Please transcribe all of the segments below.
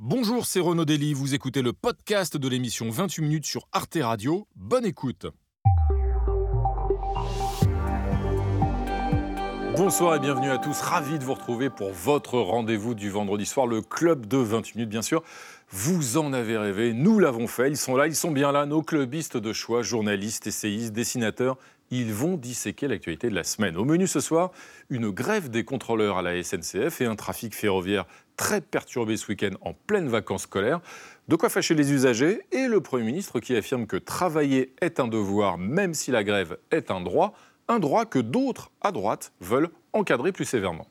Bonjour, c'est Renaud Dely, vous écoutez le podcast de l'émission 28 minutes sur Arte Radio. Bonne écoute. Bonsoir et bienvenue à tous, ravi de vous retrouver pour votre rendez-vous du vendredi soir, le club de 28 minutes bien sûr. Vous en avez rêvé, nous l'avons fait, ils sont là, ils sont bien là, nos clubistes de choix, journalistes, essayistes, dessinateurs, ils vont disséquer l'actualité de la semaine. Au menu ce soir, une grève des contrôleurs à la SNCF et un trafic ferroviaire très perturbé ce week-end en pleine vacances scolaires. De quoi fâcher les usagers et le Premier ministre qui affirme que travailler est un devoir même si la grève est un droit, un droit que d'autres à droite veulent encadrer plus sévèrement.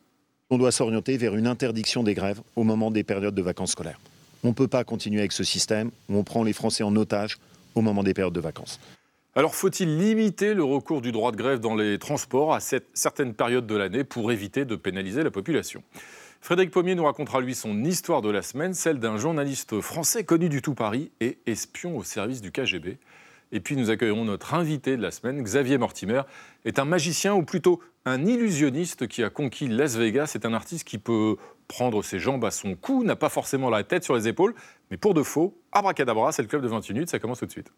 On doit s'orienter vers une interdiction des grèves au moment des périodes de vacances scolaires. On ne peut pas continuer avec ce système où on prend les Français en otage au moment des périodes de vacances. Alors faut-il limiter le recours du droit de grève dans les transports à cette, certaines périodes de l'année pour éviter de pénaliser la population? Frédéric Pommier nous racontera lui son histoire de la semaine, celle d'un journaliste français connu du tout Paris et espion au service du KGB. Et puis nous accueillerons notre invité de la semaine, Xavier Mortimer, est un magicien ou plutôt un illusionniste qui a conquis Las Vegas. C'est un artiste qui peut prendre ses jambes à son cou, n'a pas forcément la tête sur les épaules, mais pour de faux, abracadabra, c'est le club de 20 minutes, ça commence tout de suite.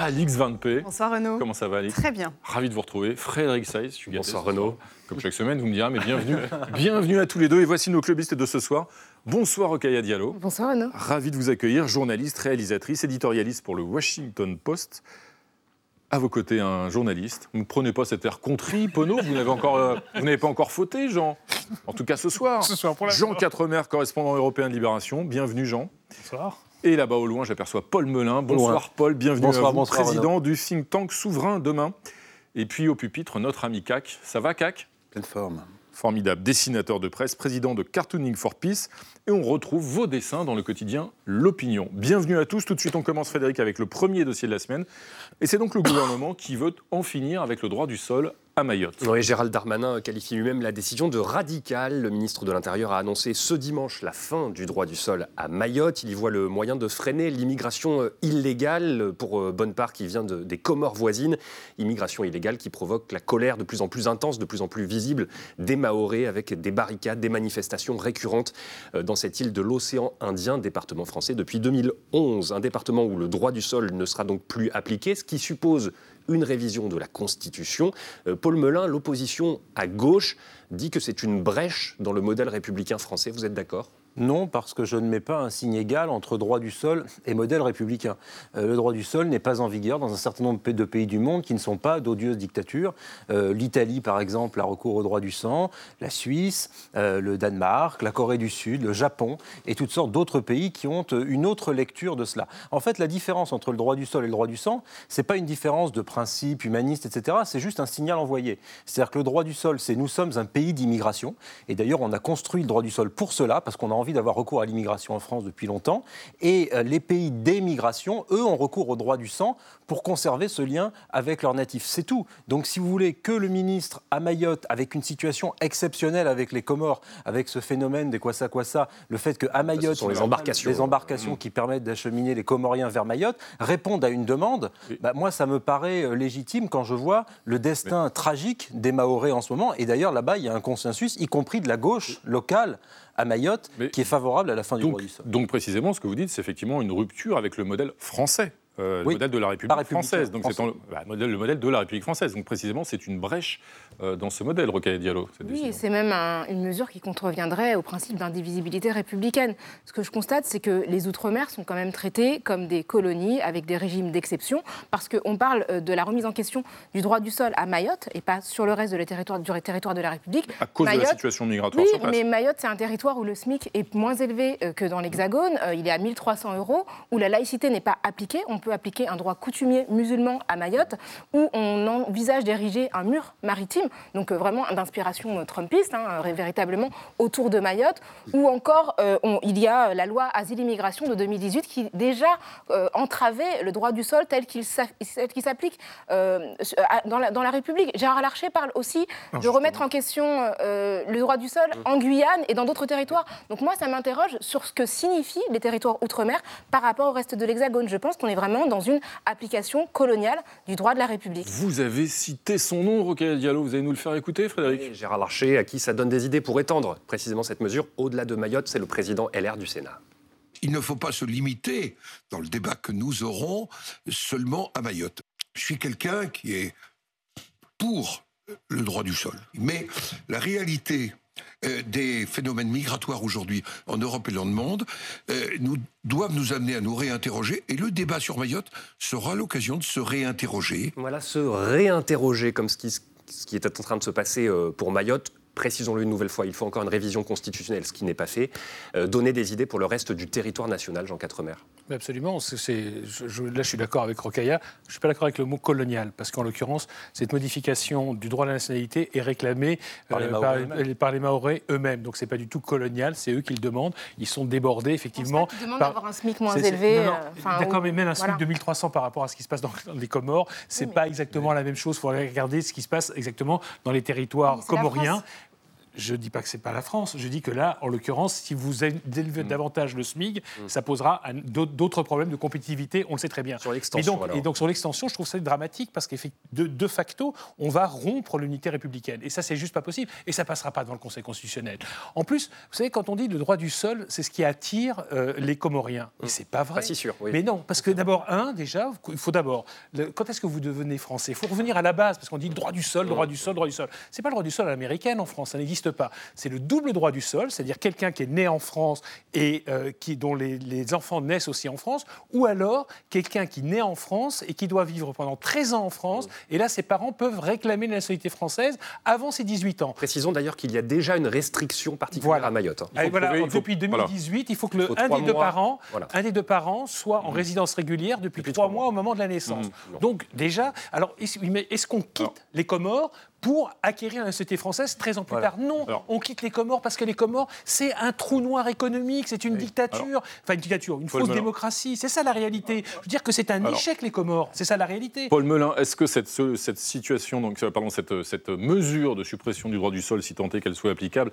Alix Van P. Bonsoir Renaud. Comment ça va Alix? Très bien. Ravi de vous retrouver. Frédéric Saïs, je suis gâté Bonsoir. Renaud. Comme chaque semaine, vous me direz, mais bienvenue. bienvenue à tous les deux. Et voici nos clubistes de ce soir. Bonsoir Okaya Diallo. Bonsoir Renaud. Ravi de vous accueillir, journaliste, réalisatrice, éditorialiste pour le Washington Post. À vos côtés, un journaliste. Vous ne prenez pas cet air contrit, Pono. Vous n'avez encore, euh, vous n'avez pas encore fauté, Jean. En tout cas, ce soir. Ce soir, pour la Jean Quatremer, correspondant européen de Libération. Bienvenue, Jean. Bonsoir. Et là-bas au loin, j'aperçois Paul Melun. Bonsoir loin. Paul, bienvenue Bonsoir, à vous, bonsoir, président du think tank souverain demain. Et puis au pupitre, notre ami CAC. Ça va CAC Pleine forme. Formidable dessinateur de presse, président de Cartooning for Peace. On retrouve vos dessins dans le quotidien L'Opinion. Bienvenue à tous. Tout de suite, on commence, Frédéric, avec le premier dossier de la semaine. Et c'est donc le gouvernement qui veut en finir avec le droit du sol à Mayotte. Gérald Darmanin qualifie lui-même la décision de radicale. Le ministre de l'Intérieur a annoncé ce dimanche la fin du droit du sol à Mayotte. Il y voit le moyen de freiner l'immigration illégale, pour euh, bonne part qui vient de- des Comores voisines. Immigration illégale qui provoque la colère de plus en plus intense, de plus en plus visible des Mahorais, avec des barricades, des manifestations récurrentes euh, dans cette île de l'océan Indien, département français depuis 2011. Un département où le droit du sol ne sera donc plus appliqué, ce qui suppose une révision de la Constitution. Euh, Paul Melun, l'opposition à gauche, dit que c'est une brèche dans le modèle républicain français. Vous êtes d'accord? Non, parce que je ne mets pas un signe égal entre droit du sol et modèle républicain. Euh, le droit du sol n'est pas en vigueur dans un certain nombre de pays du monde qui ne sont pas d'odieuses dictatures. Euh, L'Italie, par exemple, a recours au droit du sang, la Suisse, euh, le Danemark, la Corée du Sud, le Japon et toutes sortes d'autres pays qui ont une autre lecture de cela. En fait, la différence entre le droit du sol et le droit du sang, c'est pas une différence de principe humaniste, etc. C'est juste un signal envoyé. C'est-à-dire que le droit du sol, c'est nous sommes un pays d'immigration. Et d'ailleurs, on a construit le droit du sol pour cela, parce qu'on a envie d'avoir recours à l'immigration en France depuis longtemps. Et euh, les pays d'émigration, eux, ont recours au droit du sang pour conserver ce lien avec leurs natifs. C'est tout. Donc, si vous voulez que le ministre à Mayotte, avec une situation exceptionnelle avec les Comores, avec ce phénomène des quoi ça, quoi ça, le fait qu'à Mayotte, sont les embarcations. des embarcations qui permettent d'acheminer les Comoriens vers Mayotte, répondent à une demande, bah, moi, ça me paraît euh, légitime quand je vois le destin tragique des Mahorais en ce moment. Et d'ailleurs, là-bas, il y a un consensus, y compris de la gauche locale à Mayotte, Mais- qui est favorable à la fin du droit du sol. donc précisément, ce que vous dites, c'est effectivement une rupture avec le modèle français. euh, Oui, le modèle de la République française. Donc c'est bah, le modèle de la République française. Donc précisément, c'est une brèche dans ce modèle, Rocaille Diallo. cette Oui, c'est même un- une mesure qui contreviendrait au principe d'indivisibilité républicaine. Ce que je constate, c'est que les Outre-mer sont quand même traités comme des colonies avec des régimes d'exception, parce qu'on parle euh, de la remise en question du droit du sol à Mayotte et pas sur le reste de du territoire de la République. À cause de la situation migratoire Oui, sur place. mais Mayotte, c'est un territoire où le SMIC est moins élevé euh, que dans l'Hexagone. Euh, Il est à 1300 euros, où la laïcité n'est pas appliquée. On peut appliquer un droit coutumier musulman à Mayotte, où on envisage d'ériger un mur maritime, donc euh, vraiment d'inspiration euh, trumpiste, hein, euh, véritablement, autour de Mayotte, ou encore on- il y a la loi Asile-Immigration de 2018 qui déjà entravait le droit du sol tel qu'il s'applique dans, la, dans la République. Gérard Larcher parle aussi de remettre en question le droit du sol en Guyane et dans d'autres territoires. Donc moi, ça m'interroge sur ce que signifient les territoires outre-mer par rapport au reste de l'Hexagone. Je pense qu'on est vraiment dans une application coloniale du droit de la République. Vous avez cité son nom, Rocaille Diallo. Vous allez nous le faire écouter, Frédéric Gérard Larcher, à qui ça donne des idées pour étendre précisément cette mesure au-delà de Mayotte, c'est le président LR du Sénat. Il ne faut pas se limiter, dans le débat que nous aurons, seulement à Mayotte. Je suis quelqu'un qui est pour le droit du sol. Mais la réalité euh, des phénomènes migratoires aujourd'hui en Europe et dans le monde euh, nous, doivent nous amener à nous réinterroger. Et le débat sur Mayotte sera l'occasion de se réinterroger. Voilà, se réinterroger comme ce qui, ce qui était en train de se passer euh, pour Mayotte précisons-le une nouvelle fois, il faut encore une révision constitutionnelle, ce qui n'est pas fait, euh, donner des idées pour le reste du territoire national, Jean Quatremer. Absolument. C'est, je, là, je suis d'accord avec Rocailla. Je ne suis pas d'accord avec le mot colonial, parce qu'en l'occurrence, cette modification du droit à la nationalité est réclamée par, les, euh, Maoris eux-mêmes. Donc, ce n'est pas du tout colonial, c'est eux qui le demandent. Ils sont débordés, effectivement. Ils demandent d'avoir un SMIC moins élevé. Euh, d'accord, mais même un SMIC de 1300 par rapport à ce qui se passe dans, les Comores, ce n'est pas exactement la même chose. Il faut regarder ce qui se passe exactement dans les territoires comoriens. Je ne dis pas que ce n'est pas la France. Je dis que là, en l'occurrence, si vous élevez mm. davantage le SMIG, mm. ça posera d'autres problèmes de compétitivité. On le sait très bien. Sur l'extension. Et, donc, sur l'extension, je trouve ça dramatique parce qu'effectivement, de, facto, on va rompre l'unité républicaine. Et ça, c'est juste pas possible. Et ça passera pas devant le Conseil constitutionnel. En plus, vous savez, quand on dit le droit du sol, c'est ce qui attire euh, les Comoriens. Et mm. c'est pas vrai. Pas si sûr. Oui. Mais non, parce que d'abord, un, déjà, il faut d'abord. Quand est-ce que vous devenez français? Il faut revenir à la base parce qu'on dit droit du sol, droit du sol, droit du sol. C'est pas le droit du sol à l'américaine en France. Ça n'existe pas. C'est le double droit du sol, c'est-à-dire quelqu'un qui est né en France et euh, qui, dont les, enfants naissent aussi en France, ou alors quelqu'un qui naît en France et qui doit vivre pendant 13 ans en France, et là ses parents peuvent réclamer la nationalité française avant ses 18 ans. Précisons d'ailleurs qu'il y a déjà une restriction particulière à Mayotte. Hein. depuis 2018, il faut que le, un, des deux parents, un des deux parents soit en mmh. résidence régulière depuis, trois mois, au moment de la naissance. Mmh. Donc déjà, alors est-ce qu'on quitte les Comores pour acquérir la société française 13 ans plus tard. Non, on quitte les Comores parce que les Comores, c'est un trou noir économique, c'est une dictature, enfin une dictature, une fausse démocratie. C'est ça la réalité. Je veux dire que c'est un échec les Comores, c'est ça la réalité. Paul Melun, est-ce que cette, cette situation, donc, euh, pardon, cette, cette, mesure de suppression du droit du sol, si tant est qu'elle soit applicable,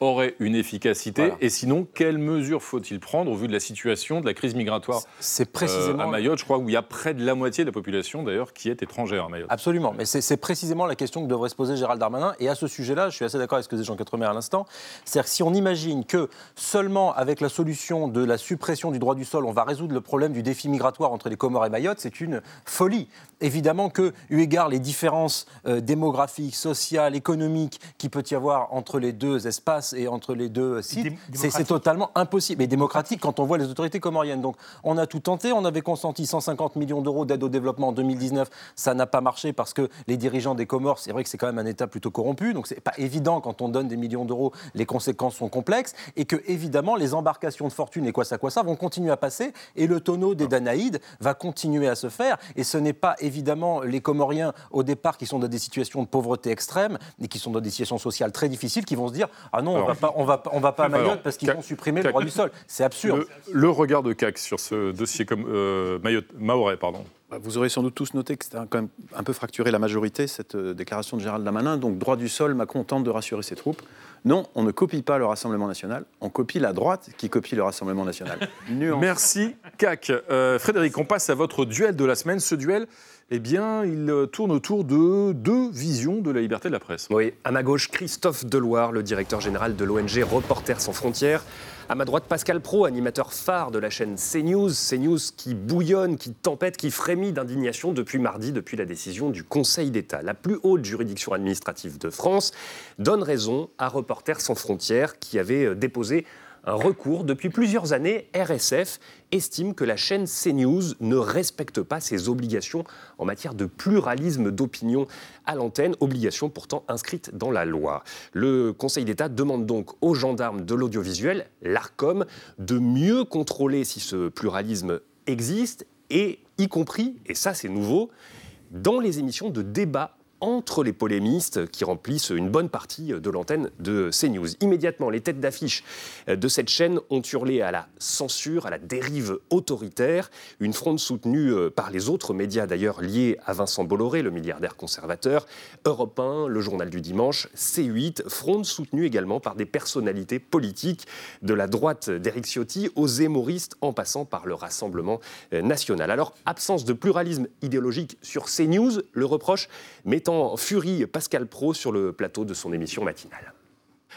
aurait une efficacité Et sinon, quelles mesures faut-il prendre au vu de la situation de la crise migratoire C'est précisément euh, à Mayotte, je crois, où il y a près de la moitié de la population d'ailleurs qui est étrangère à Mayotte. Absolument, mais c'est précisément la question que devrait se poser Gérald Darmanin. Et à ce sujet-là, je suis assez d'accord avec ce que disait Jean Quatremer à l'instant. C'est-à-dire que si on imagine que seulement avec la solution de la suppression du droit du sol, on va résoudre le problème du défi migratoire entre les Comores et Mayotte, c'est une folie. Évidemment que, eu égard les différences euh, démographiques, sociales, économiques qui peut y avoir entre les deux espaces et entre les deux sites, c'est totalement impossible. Et démocratique quand on voit les autorités comoriennes. Donc on a tout tenté, on avait consenti 150 millions d'euros d'aide au développement en 2019, ça n'a pas marché parce que les dirigeants des Comores, c'est vrai que c'est quand même un État plutôt corrompu, donc c'est pas évident quand on donne des millions d'euros, les conséquences sont complexes, et que évidemment les embarcations de fortune et quoi ça quoi ça vont continuer à passer, et le tonneau des Danaïdes va continuer à se faire, et ce n'est pas évidemment les Comoriens au départ qui sont dans des situations de pauvreté extrême et qui sont dans des situations sociales très difficiles qui vont se dire ah non on va pas on va on va pas à Mayotte parce qu'ils vont supprimer le droit du sol, c'est absurde. Le, regard de CAC sur ce dossier comme euh, Mayotte, Mahorais pardon. Bah, vous aurez sans doute tous noté que c'était quand même un peu fracturé la majorité, cette euh, déclaration de Gérald Damanin. Donc, droit du sol, m'a contente de rassurer ses troupes. Non, on ne copie pas le Rassemblement national, on copie la droite qui copie le Rassemblement national. Merci, CAC. Euh, Frédéric, on passe à votre duel de la semaine. Ce duel, eh bien, il euh, tourne autour de deux visions de la liberté de la presse. Oui, à ma gauche, Christophe Deloire, le directeur général de l'ONG Reporters sans frontières. À ma droite, Pascal Pro, animateur phare de la chaîne CNews. CNews qui bouillonne, qui tempête, qui frémit d'indignation depuis mardi, depuis la décision du Conseil d'État. La plus haute juridiction administrative de France donne raison à Reporters sans frontières qui avait euh, déposé un recours. Depuis plusieurs années, RSF estime que la chaîne CNews ne respecte pas ses obligations en matière de pluralisme d'opinion à l'antenne, obligation pourtant inscrite dans la loi. Le Conseil d'État demande donc aux gendarmes de l'audiovisuel, l'ARCOM, de mieux contrôler si ce pluralisme existe et y compris, et ça c'est nouveau, dans les émissions de débat entre les polémistes qui remplissent une bonne partie de l'antenne de CNews. Immédiatement, les têtes d'affiche de cette chaîne ont hurlé à la censure, à la dérive autoritaire, une fronde soutenue euh, par les autres médias d'ailleurs liés à Vincent Bolloré, le milliardaire conservateur, Europe 1, le journal du dimanche, C8, fronde soutenue également par des personnalités politiques de la droite d'Éric Ciotti aux zémoristes en passant par le Rassemblement national. Alors, absence de pluralisme idéologique sur CNews, le reproche mettant en furie Pascal Pro sur le plateau de son émission matinale.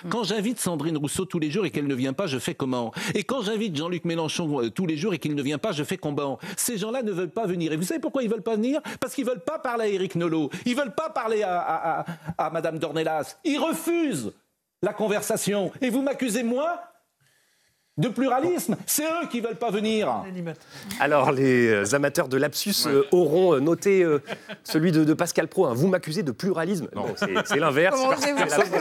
Quand j'invite Sandrine Rousseau tous les jours et qu'elle ne vient pas, je fais comment? Et quand j'invite Jean-Luc Mélenchon euh, tous les jours et qu'il ne vient pas, je fais comment? Ces gens-là ne veulent pas venir. Et vous savez pourquoi ils veulent pas venir? Parce qu'ils veulent pas parler à Éric Nolot. Ils veulent pas parler à, à, Madame Dornelas. Ils refusent la conversation. Et vous m'accusez moi de pluralisme. C'est eux qui veulent pas venir. Alors, les euh, amateurs de lapsus euh, auront euh, noté euh, celui de, de Pascal Pro. hein. Vous m'accusez de pluralisme. Non, c'est- c'est l'inverse.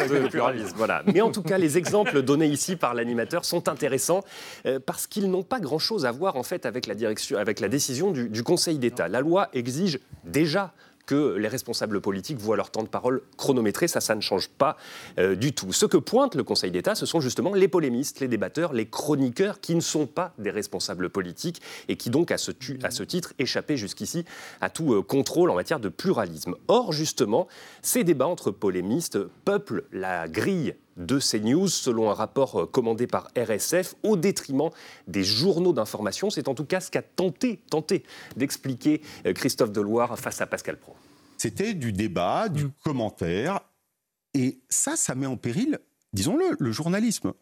De pluralisme. Voilà. Mais en tout cas, les exemples donnés ici par l'animateur sont intéressants euh, parce qu'ils n'ont pas grand-chose à voir en fait avec la direction, avec la décision du, du Conseil d'État. La loi exige déjà que les responsables politiques voient leur temps de parole chronométré. Ça, ça ne change pas euh, du tout. Ce que pointe le Conseil d'État, ce sont justement les polémistes, les débatteurs, les chroniqueurs qui ne sont pas des responsables politiques et qui donc, à ce, titre, échappaient jusqu'ici à tout euh, contrôle en matière de pluralisme. Or, justement, ces débats entre polémistes peuplent la grille de CNews, selon un rapport euh, commandé par RSF, au détriment des journaux d'information. C'est en tout cas ce qu'a tenté, tenté d'expliquer euh, Christophe Deloire face à Pascal Pro. C'était du débat, du commentaire. Et ça, ça met en péril, disons-le, le journalisme.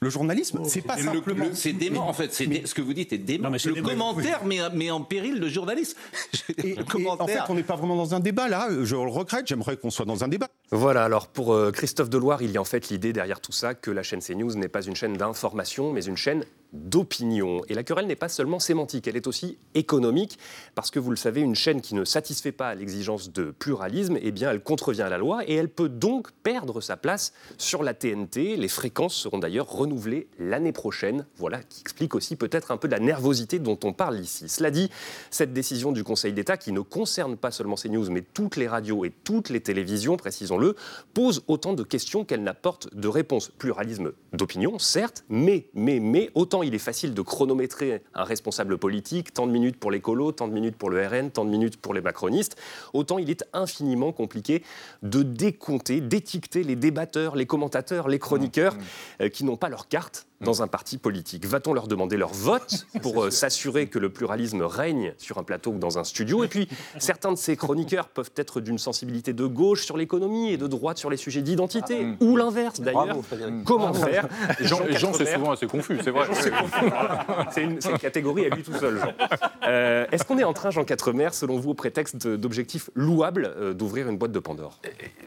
Le journalisme, c'est pas Le- simplement. le- C'est dément, en fait. dé- Ce que vous dites est dément. Non, mais c'est le dément. commentaire met, met en péril le journaliste. Et- le et commentaire. en fait, on n'est pas vraiment dans un débat là. Je le regrette. J'aimerais qu'on soit dans un débat. Voilà, alors pour euh, Christophe Deloire, il y a en fait l'idée derrière tout ça que la chaîne CNews n'est pas une chaîne d'information, mais une chaîne d'opinion. Et la querelle n'est pas seulement sémantique, elle est aussi économique, parce que vous le savez, une chaîne qui ne satisfait pas l'exigence de pluralisme, eh bien, elle contrevient à la loi et elle peut donc perdre sa place sur la TNT. Les fréquences seront d'ailleurs renouvelées l'année prochaine. Voilà qui explique aussi peut-être un peu de la nervosité dont on parle ici. Cela dit, cette décision du Conseil d'État, qui ne concerne pas seulement CNews, mais toutes les radios et toutes les télévisions, précisons-le, pose autant de questions qu'elle n'apporte de réponses. Pluralisme d'opinion, certes, mais, mais, mais, autant il est facile de chronométrer un responsable politique, tant de minutes pour l'écolo, tant de minutes pour le RN, tant de minutes pour les macronistes, autant il est infiniment compliqué de décompter, d'étiqueter les débatteurs, les commentateurs, les chroniqueurs euh, qui n'ont pas leur carte dans un parti politique. Va-t-on leur demander leur vote pour euh, s'assurer que le pluralisme règne sur un plateau ou dans un studio? Et puis, certains de ces chroniqueurs peuvent être d'une sensibilité de gauche sur l'économie et de droite sur les sujets d'identité, ou l'inverse d'ailleurs. Bravo. Comment faire? Et Jean, et Jean, c'est souvent assez confus, c'est vrai. c'est une, catégorie à lui tout seul. Jean. Euh, Est-ce qu'on est en train, Jean Quatremer, selon vous, au prétexte d'objectifs louables, euh, d'ouvrir une boîte de Pandore?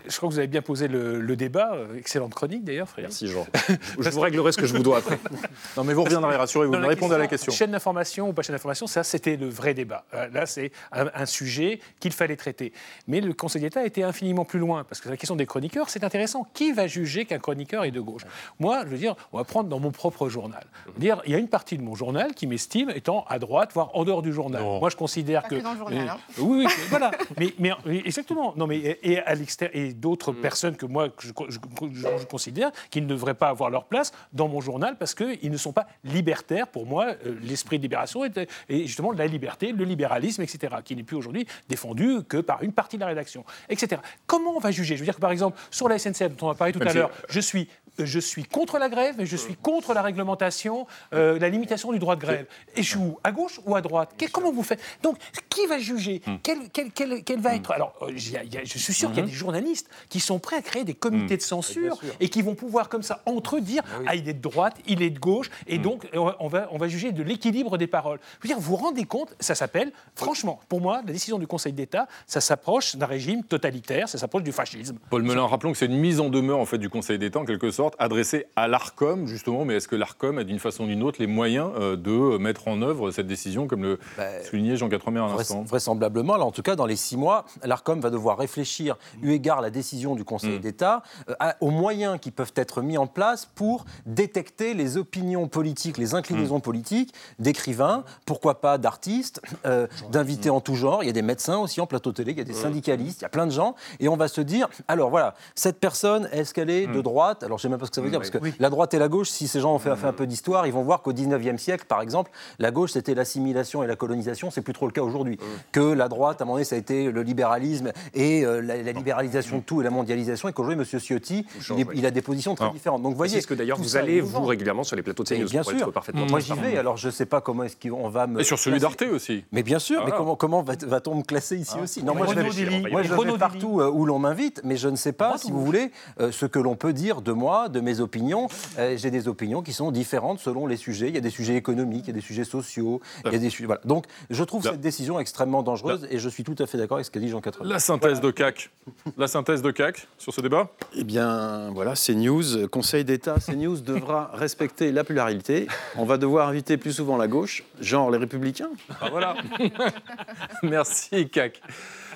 Je crois que vous avez bien posé le, le débat. Excellente chronique d'ailleurs, Frédéric. Merci Jean. Je vous réglerai ce que je vous dois après. Non, mais vous reviendrez, rassurez-vous, vous répondez à la question. Chaîne d'information ou pas chaîne d'information, ça c'était le vrai débat. Euh, Là, c'est un, un sujet qu'il fallait traiter. Mais le Conseil d'État a été infiniment plus loin, parce que la question des chroniqueurs, c'est intéressant. Qui va juger qu'un chroniqueur est de gauche? Moi, je veux dire, on va prendre dans mon propre journal. Dire, il y a une partie de mon journal qui m'estime étant à droite, voire en dehors du journal. Moi, je considère Pas que. que dans le journal, hein. Euh, Oui, oui, voilà. Mais, mais exactement. Non, mais et, et à l'extérieur et d'autres personnes que moi je, je- je- je considère qui ne devraient pas avoir leur place dans mon journal parce qu'ils ne sont pas libertaires. Pour moi, euh, l'esprit de libération est, est justement la liberté, le libéralisme, etc., qui n'est plus aujourd'hui défendu que par une partie de la rédaction, etc. Comment on va juger? Je veux dire que par exemple sur la SNCF dont on a parlé tout Même à l'heure, je suis je suis contre la grève, mais je suis contre la réglementation, euh, la limitation du droit de grève. Et je où À gauche ou à droite Comment vous faites Donc, qui va juger quel, quel- quel- quel va être Alors, euh, il y a- il y a- je suis sûr qu'il y a des journalistes qui sont prêts à créer des comités de censure et qui vont pouvoir, comme ça, entre eux, dire Ah, il est de droite, il est de gauche, et donc, euh, on va, on va juger de l'équilibre des paroles. Je veux dire, vous vous rendez compte Ça s'appelle, franchement, pour moi, la décision du Conseil d'État, ça s'approche d'un régime totalitaire, ça s'approche du fascisme. Paul Melun, rappelons que c'est une mise en demeure en fait, du Conseil d'État, en quelque sorte, sorte adressé à l'ARCOM, justement. Mais est-ce que l'ARCOM a d'une façon ou d'une autre les moyens euh, de mettre en œuvre cette décision, comme le Bah, soulignait Jean Quatremer à Vrais- l'instant Vraisemblablement, là, en tout cas, dans les six mois, l'ARCOM va devoir réfléchir, eu égard à la décision du Conseil Mm. d'État, euh, aux moyens qui peuvent être mis en place pour détecter les opinions politiques, les inclinaisons politiques d'écrivains, pourquoi pas d'artistes, euh, d'invités en tout genre. Il y a des médecins aussi en plateau télé, il y a des syndicalistes, il y a plein de gens. Et on va se dire, alors voilà, cette personne, est-ce qu'elle est de droite? Alors même pas ce que ça veut dire, parce que la droite et la gauche, si ces gens ont fait, fait un peu d'histoire, ils vont voir qu'au 19e siècle, par exemple, la gauche, c'était l'assimilation et la colonisation, c'est plus trop le cas aujourd'hui. Que la droite, à un moment donné, ça a été le libéralisme et euh, la, la libéralisation de tout et la mondialisation, et qu'aujourd'hui, M. Ciotti, il, est- il a des positions très Alors, différentes. Donc voyez, C'est que d'ailleurs, vous allez, vous, régulièrement sur les plateaux de CNews, bien pour sûr. être parfaitement Moi, j'y vais. Alors, je ne sais pas comment est-ce qu'on va me. Et sur celui d'Arte aussi. Mais bien sûr, mais Ah. comment, comment va- va-t-on me classer ici aussi? Non, moi, je vais, partout euh, où l'on m'invite, mais je ne sais pas, si vous voulez, euh, ce que l'on peut dire de moi, de mes opinions. Euh, J'ai des opinions qui sont différentes selon les sujets. Il y a des sujets économiques, il y a des sujets sociaux, il y a des sujets. Voilà. Donc, je trouve Là. cette décision extrêmement dangereuse et je suis tout à fait d'accord avec ce qu'a dit Jean Quatremer. La synthèse de CAC. La synthèse de CAC sur ce débat? Eh bien, voilà, CNews, Conseil d'État, CNews devra respecter la pluralité. On va devoir inviter plus souvent la gauche, genre les Républicains. Ah, voilà. Merci, CAC.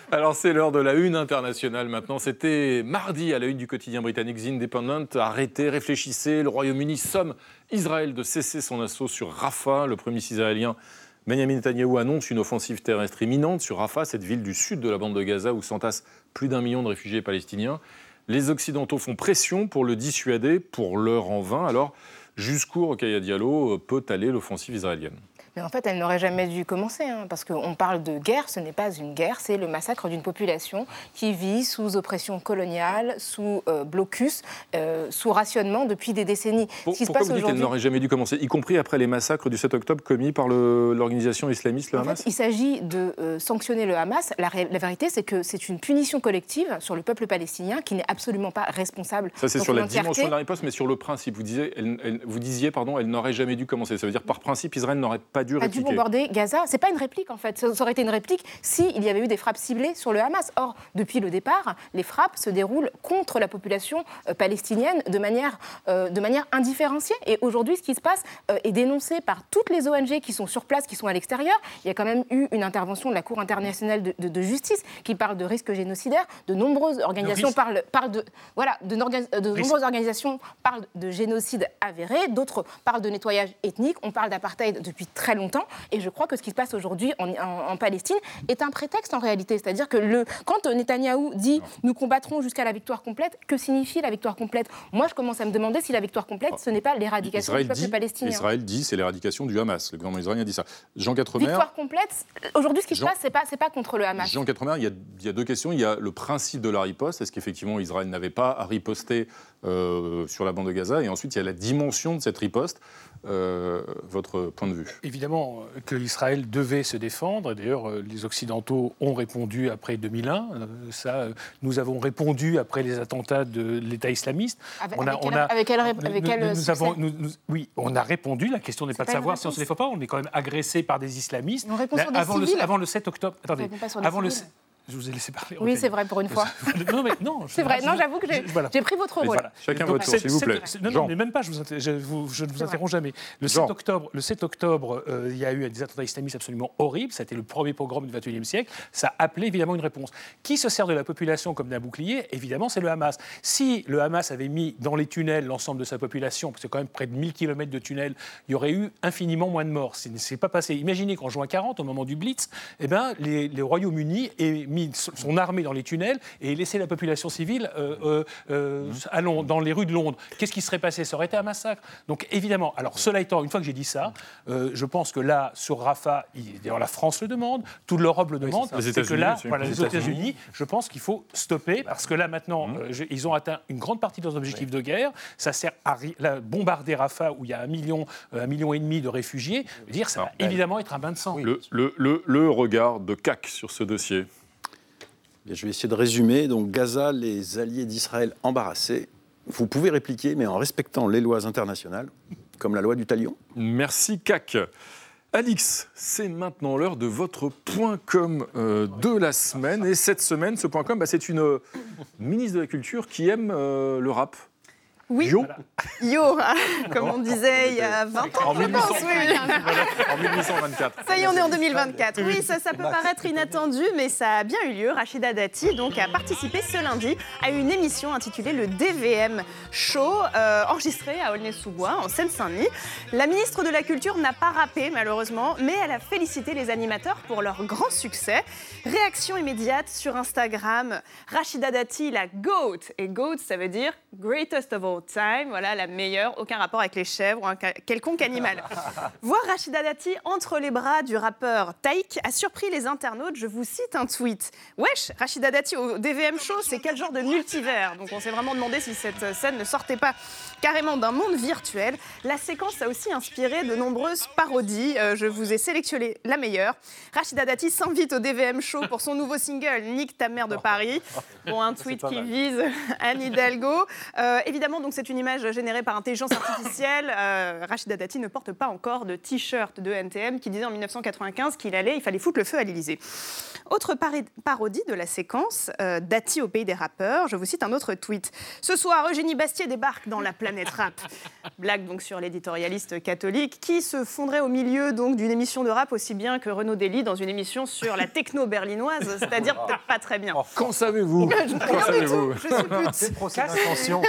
Alors, c'est l'heure de la une internationale maintenant. C'était mardi à la une du quotidien britannique The Independent. Arrêtez, réfléchissez. Le Royaume-Uni somme Israël de cesser son assaut sur Rafah. Le premier israélien Benjamin Netanyahou annonce une offensive terrestre imminente sur Rafah, cette ville du sud de la bande de Gaza où s'entassent plus d'un million de réfugiés palestiniens. Les Occidentaux font pression pour le dissuader, pour l'heure en vain. Alors, jusqu'où Rokhaya Diallo peut aller l'offensive israélienne? Mais en fait, elle n'aurait jamais dû commencer, hein, parce qu'on parle de guerre, ce n'est pas une guerre, c'est le massacre d'une population qui vit sous oppression coloniale, sous euh, blocus, euh, sous rationnement depuis des décennies. Pour- Ce qui se pourquoi passe vous dites qu'elle n'aurait jamais dû commencer, y compris après les massacres du 7 octobre commis par l'organisation islamiste, le En Hamas fait, il s'agit de euh, sanctionner le Hamas. La, vérité, c'est que c'est une punition collective sur le peuple palestinien qui n'est absolument pas responsable. Ça, c'est sur la dimension de la riposte, mais sur le principe. Vous disiez, elle- elle- vous disiez pardon, elle n'aurait jamais dû commencer. Ça veut dire, par principe, Israël n'aurait pas dû a dû répliquer. bombarder Gaza. C'est pas une réplique en fait. Ça aurait été une réplique s'il y avait eu des frappes ciblées sur le Hamas. Or, depuis le départ, les frappes se déroulent contre la population euh, palestinienne de manière, euh, de manière indifférenciée. Et aujourd'hui, ce qui se passe euh, est dénoncé par toutes les ONG qui sont sur place, qui sont à l'extérieur. Il y a quand même eu une intervention de la Cour internationale de, de- de justice qui parle de risque génocidaire. De nombreuses organisations parlent, parlent de voilà, de, nombreuses organisations parlent de génocide avéré. D'autres parlent de nettoyage ethnique. On parle d'apartheid depuis très longtemps. Et je crois que ce qui se passe aujourd'hui en, en- en Palestine est un prétexte en réalité. C'est-à-dire que le, quand Netanyahou dit nous combattrons jusqu'à la victoire complète, que signifie la victoire complète? Moi, je commence à me demander si la victoire complète, ce n'est pas l'éradication du peuple dit, palestinien. Israël dit, c'est l'éradication du Hamas. Le gouvernement israélien dit ça. Jean Quatremer, Victoire complète, aujourd'hui, ce qui Jean- se passe, c'est pas, c'est pas contre le Hamas. Jean Quatremer, il y, a, il y a deux questions. Il y a le principe de la riposte. Est-ce qu'effectivement Israël n'avait pas à riposter euh, sur la bande de Gaza Et ensuite, il y a la dimension de cette riposte. Euh, votre point de vue Évidemment euh, que l'Israël devait se défendre. D'ailleurs, les Occidentaux ont répondu après 2001. Euh, Ça, nous avons répondu après les attentats de l'État islamiste. Avec, On a- avec on a- avec Nous- avec nous- quel nous succès avons, nous- nous- oui, on a répondu. La question n'est pas de pas savoir si on se défend pas. On est quand même agressé par des islamistes. On répond Là, sur des avant, le, avant le 7 octobre. Attendez, répond pas sur des avant le. Je vous ai laissé parler. Oui, c'est vrai pour une fois. non, mais non. C'est vrai. Non, j'avoue que j'ai voilà. pris votre rôle. voilà. Chacun Donc, votre tour, s'il vous plaît. Non, non, mais même pas, je, vous inter- je, vous- je ne vous interromps jamais. Le Jean. 7 octobre, le 7 octobre euh, il y a eu des attentats islamistes absolument horribles. Ça a été le premier pogrom du XXIe siècle. Ça a appelé évidemment une réponse. Qui se sert de la population comme d'un bouclier? Évidemment, c'est le Hamas. Si le Hamas avait mis dans les tunnels l'ensemble de sa population, parce que c'est quand même près de 1000 km de tunnels, il y aurait eu infiniment moins de morts. Ce n'est pas passé. Imaginez qu'en juin 40, au moment du Blitz, eh ben, les, les Royaumes-Unis aient mis son armée dans les tunnels et laissé la population civile euh, euh, euh, à Londres, dans les rues de Londres. Qu'est-ce qui serait passé? Ça aurait été un massacre. Donc évidemment, alors cela étant, une fois que j'ai dit ça, euh, je pense que là, sur Rafah, il- d'ailleurs la France le demande, toute l'Europe le demande. Les c'est que là, voilà, Les États-Unis, je pense qu'il faut stopper parce que là maintenant, je- ils ont atteint une grande partie de leurs objectifs de guerre. Ça sert à ri- bombarder Rafah où il y a un million, un million et demi de réfugiés. Dire, ça va évidemment être un bain de sang. le, le- le- le regard de CAC sur ce dossier. Je vais essayer de résumer. Donc Gaza, les alliés d'Israël embarrassés. Vous pouvez répliquer, mais en respectant les lois internationales, comme la loi du talion. Merci CAC. Alix, c'est maintenant l'heure de votre point com euh, de la semaine. Et cette semaine, ce point com, bah, c'est une euh, ministre de la Culture qui aime euh, le rap. Oui. Yo Yo, comme on disait il y a 20 ans. En je pense, oui, oui. En 1824. Ça y est, on est en 2024. Oui, ça, ça peut paraître inattendu, mais ça a bien eu lieu. Rachida Dati donc, a participé ce lundi à une émission intitulée le DVM Show, euh, enregistrée à Aulnay-sous-Bois, en Seine-Saint-Denis. La ministre de la Culture n'a pas rappé, malheureusement, mais elle a félicité les animateurs pour leur grand succès. Réaction immédiate sur Instagram. Rachida Dati, la GOAT. Et GOAT, ça veut dire Greatest of All Time. Voilà, la meilleure. Aucun rapport avec les chèvres ou un quelconque animal. Voir Rachida Dati entre les bras du rappeur Taïk a surpris les internautes. Je vous cite un tweet. Wesh, Rachida Dati au DVM Show, c'est quel genre de multivers? Donc on s'est vraiment demandé si cette scène ne sortait pas carrément d'un monde virtuel. La séquence a aussi inspiré de nombreuses parodies. Euh, je vous ai sélectionné la meilleure. Rachida Dati s'invite au DVM Show pour son nouveau single Nique ta mère de Paris. Bon, un tweet qui vise Anne Hidalgo. Euh, évidemment, donc c'est une image générée par intelligence artificielle. Euh, Rachida Dati ne porte pas encore de t-shirt de NTM qui disait en 1995 qu'il allait, il fallait foutre le feu à l'Élysée. Autre parodie de la séquence, euh, Dati au pays des rappeurs. Je vous cite un autre tweet. Ce soir, Eugénie Bastier débarque dans la planète rap. Blague donc sur l'éditorialiste catholique qui se fondrait au milieu donc d'une émission de rap aussi bien que Renaud Dely dans une émission sur la techno berlinoise, c'est-à-dire peut-être pas très bien. Qu'en savez-vous? Je ne Qu'en rien du savez-vous? tout, je suis pute. D'intention.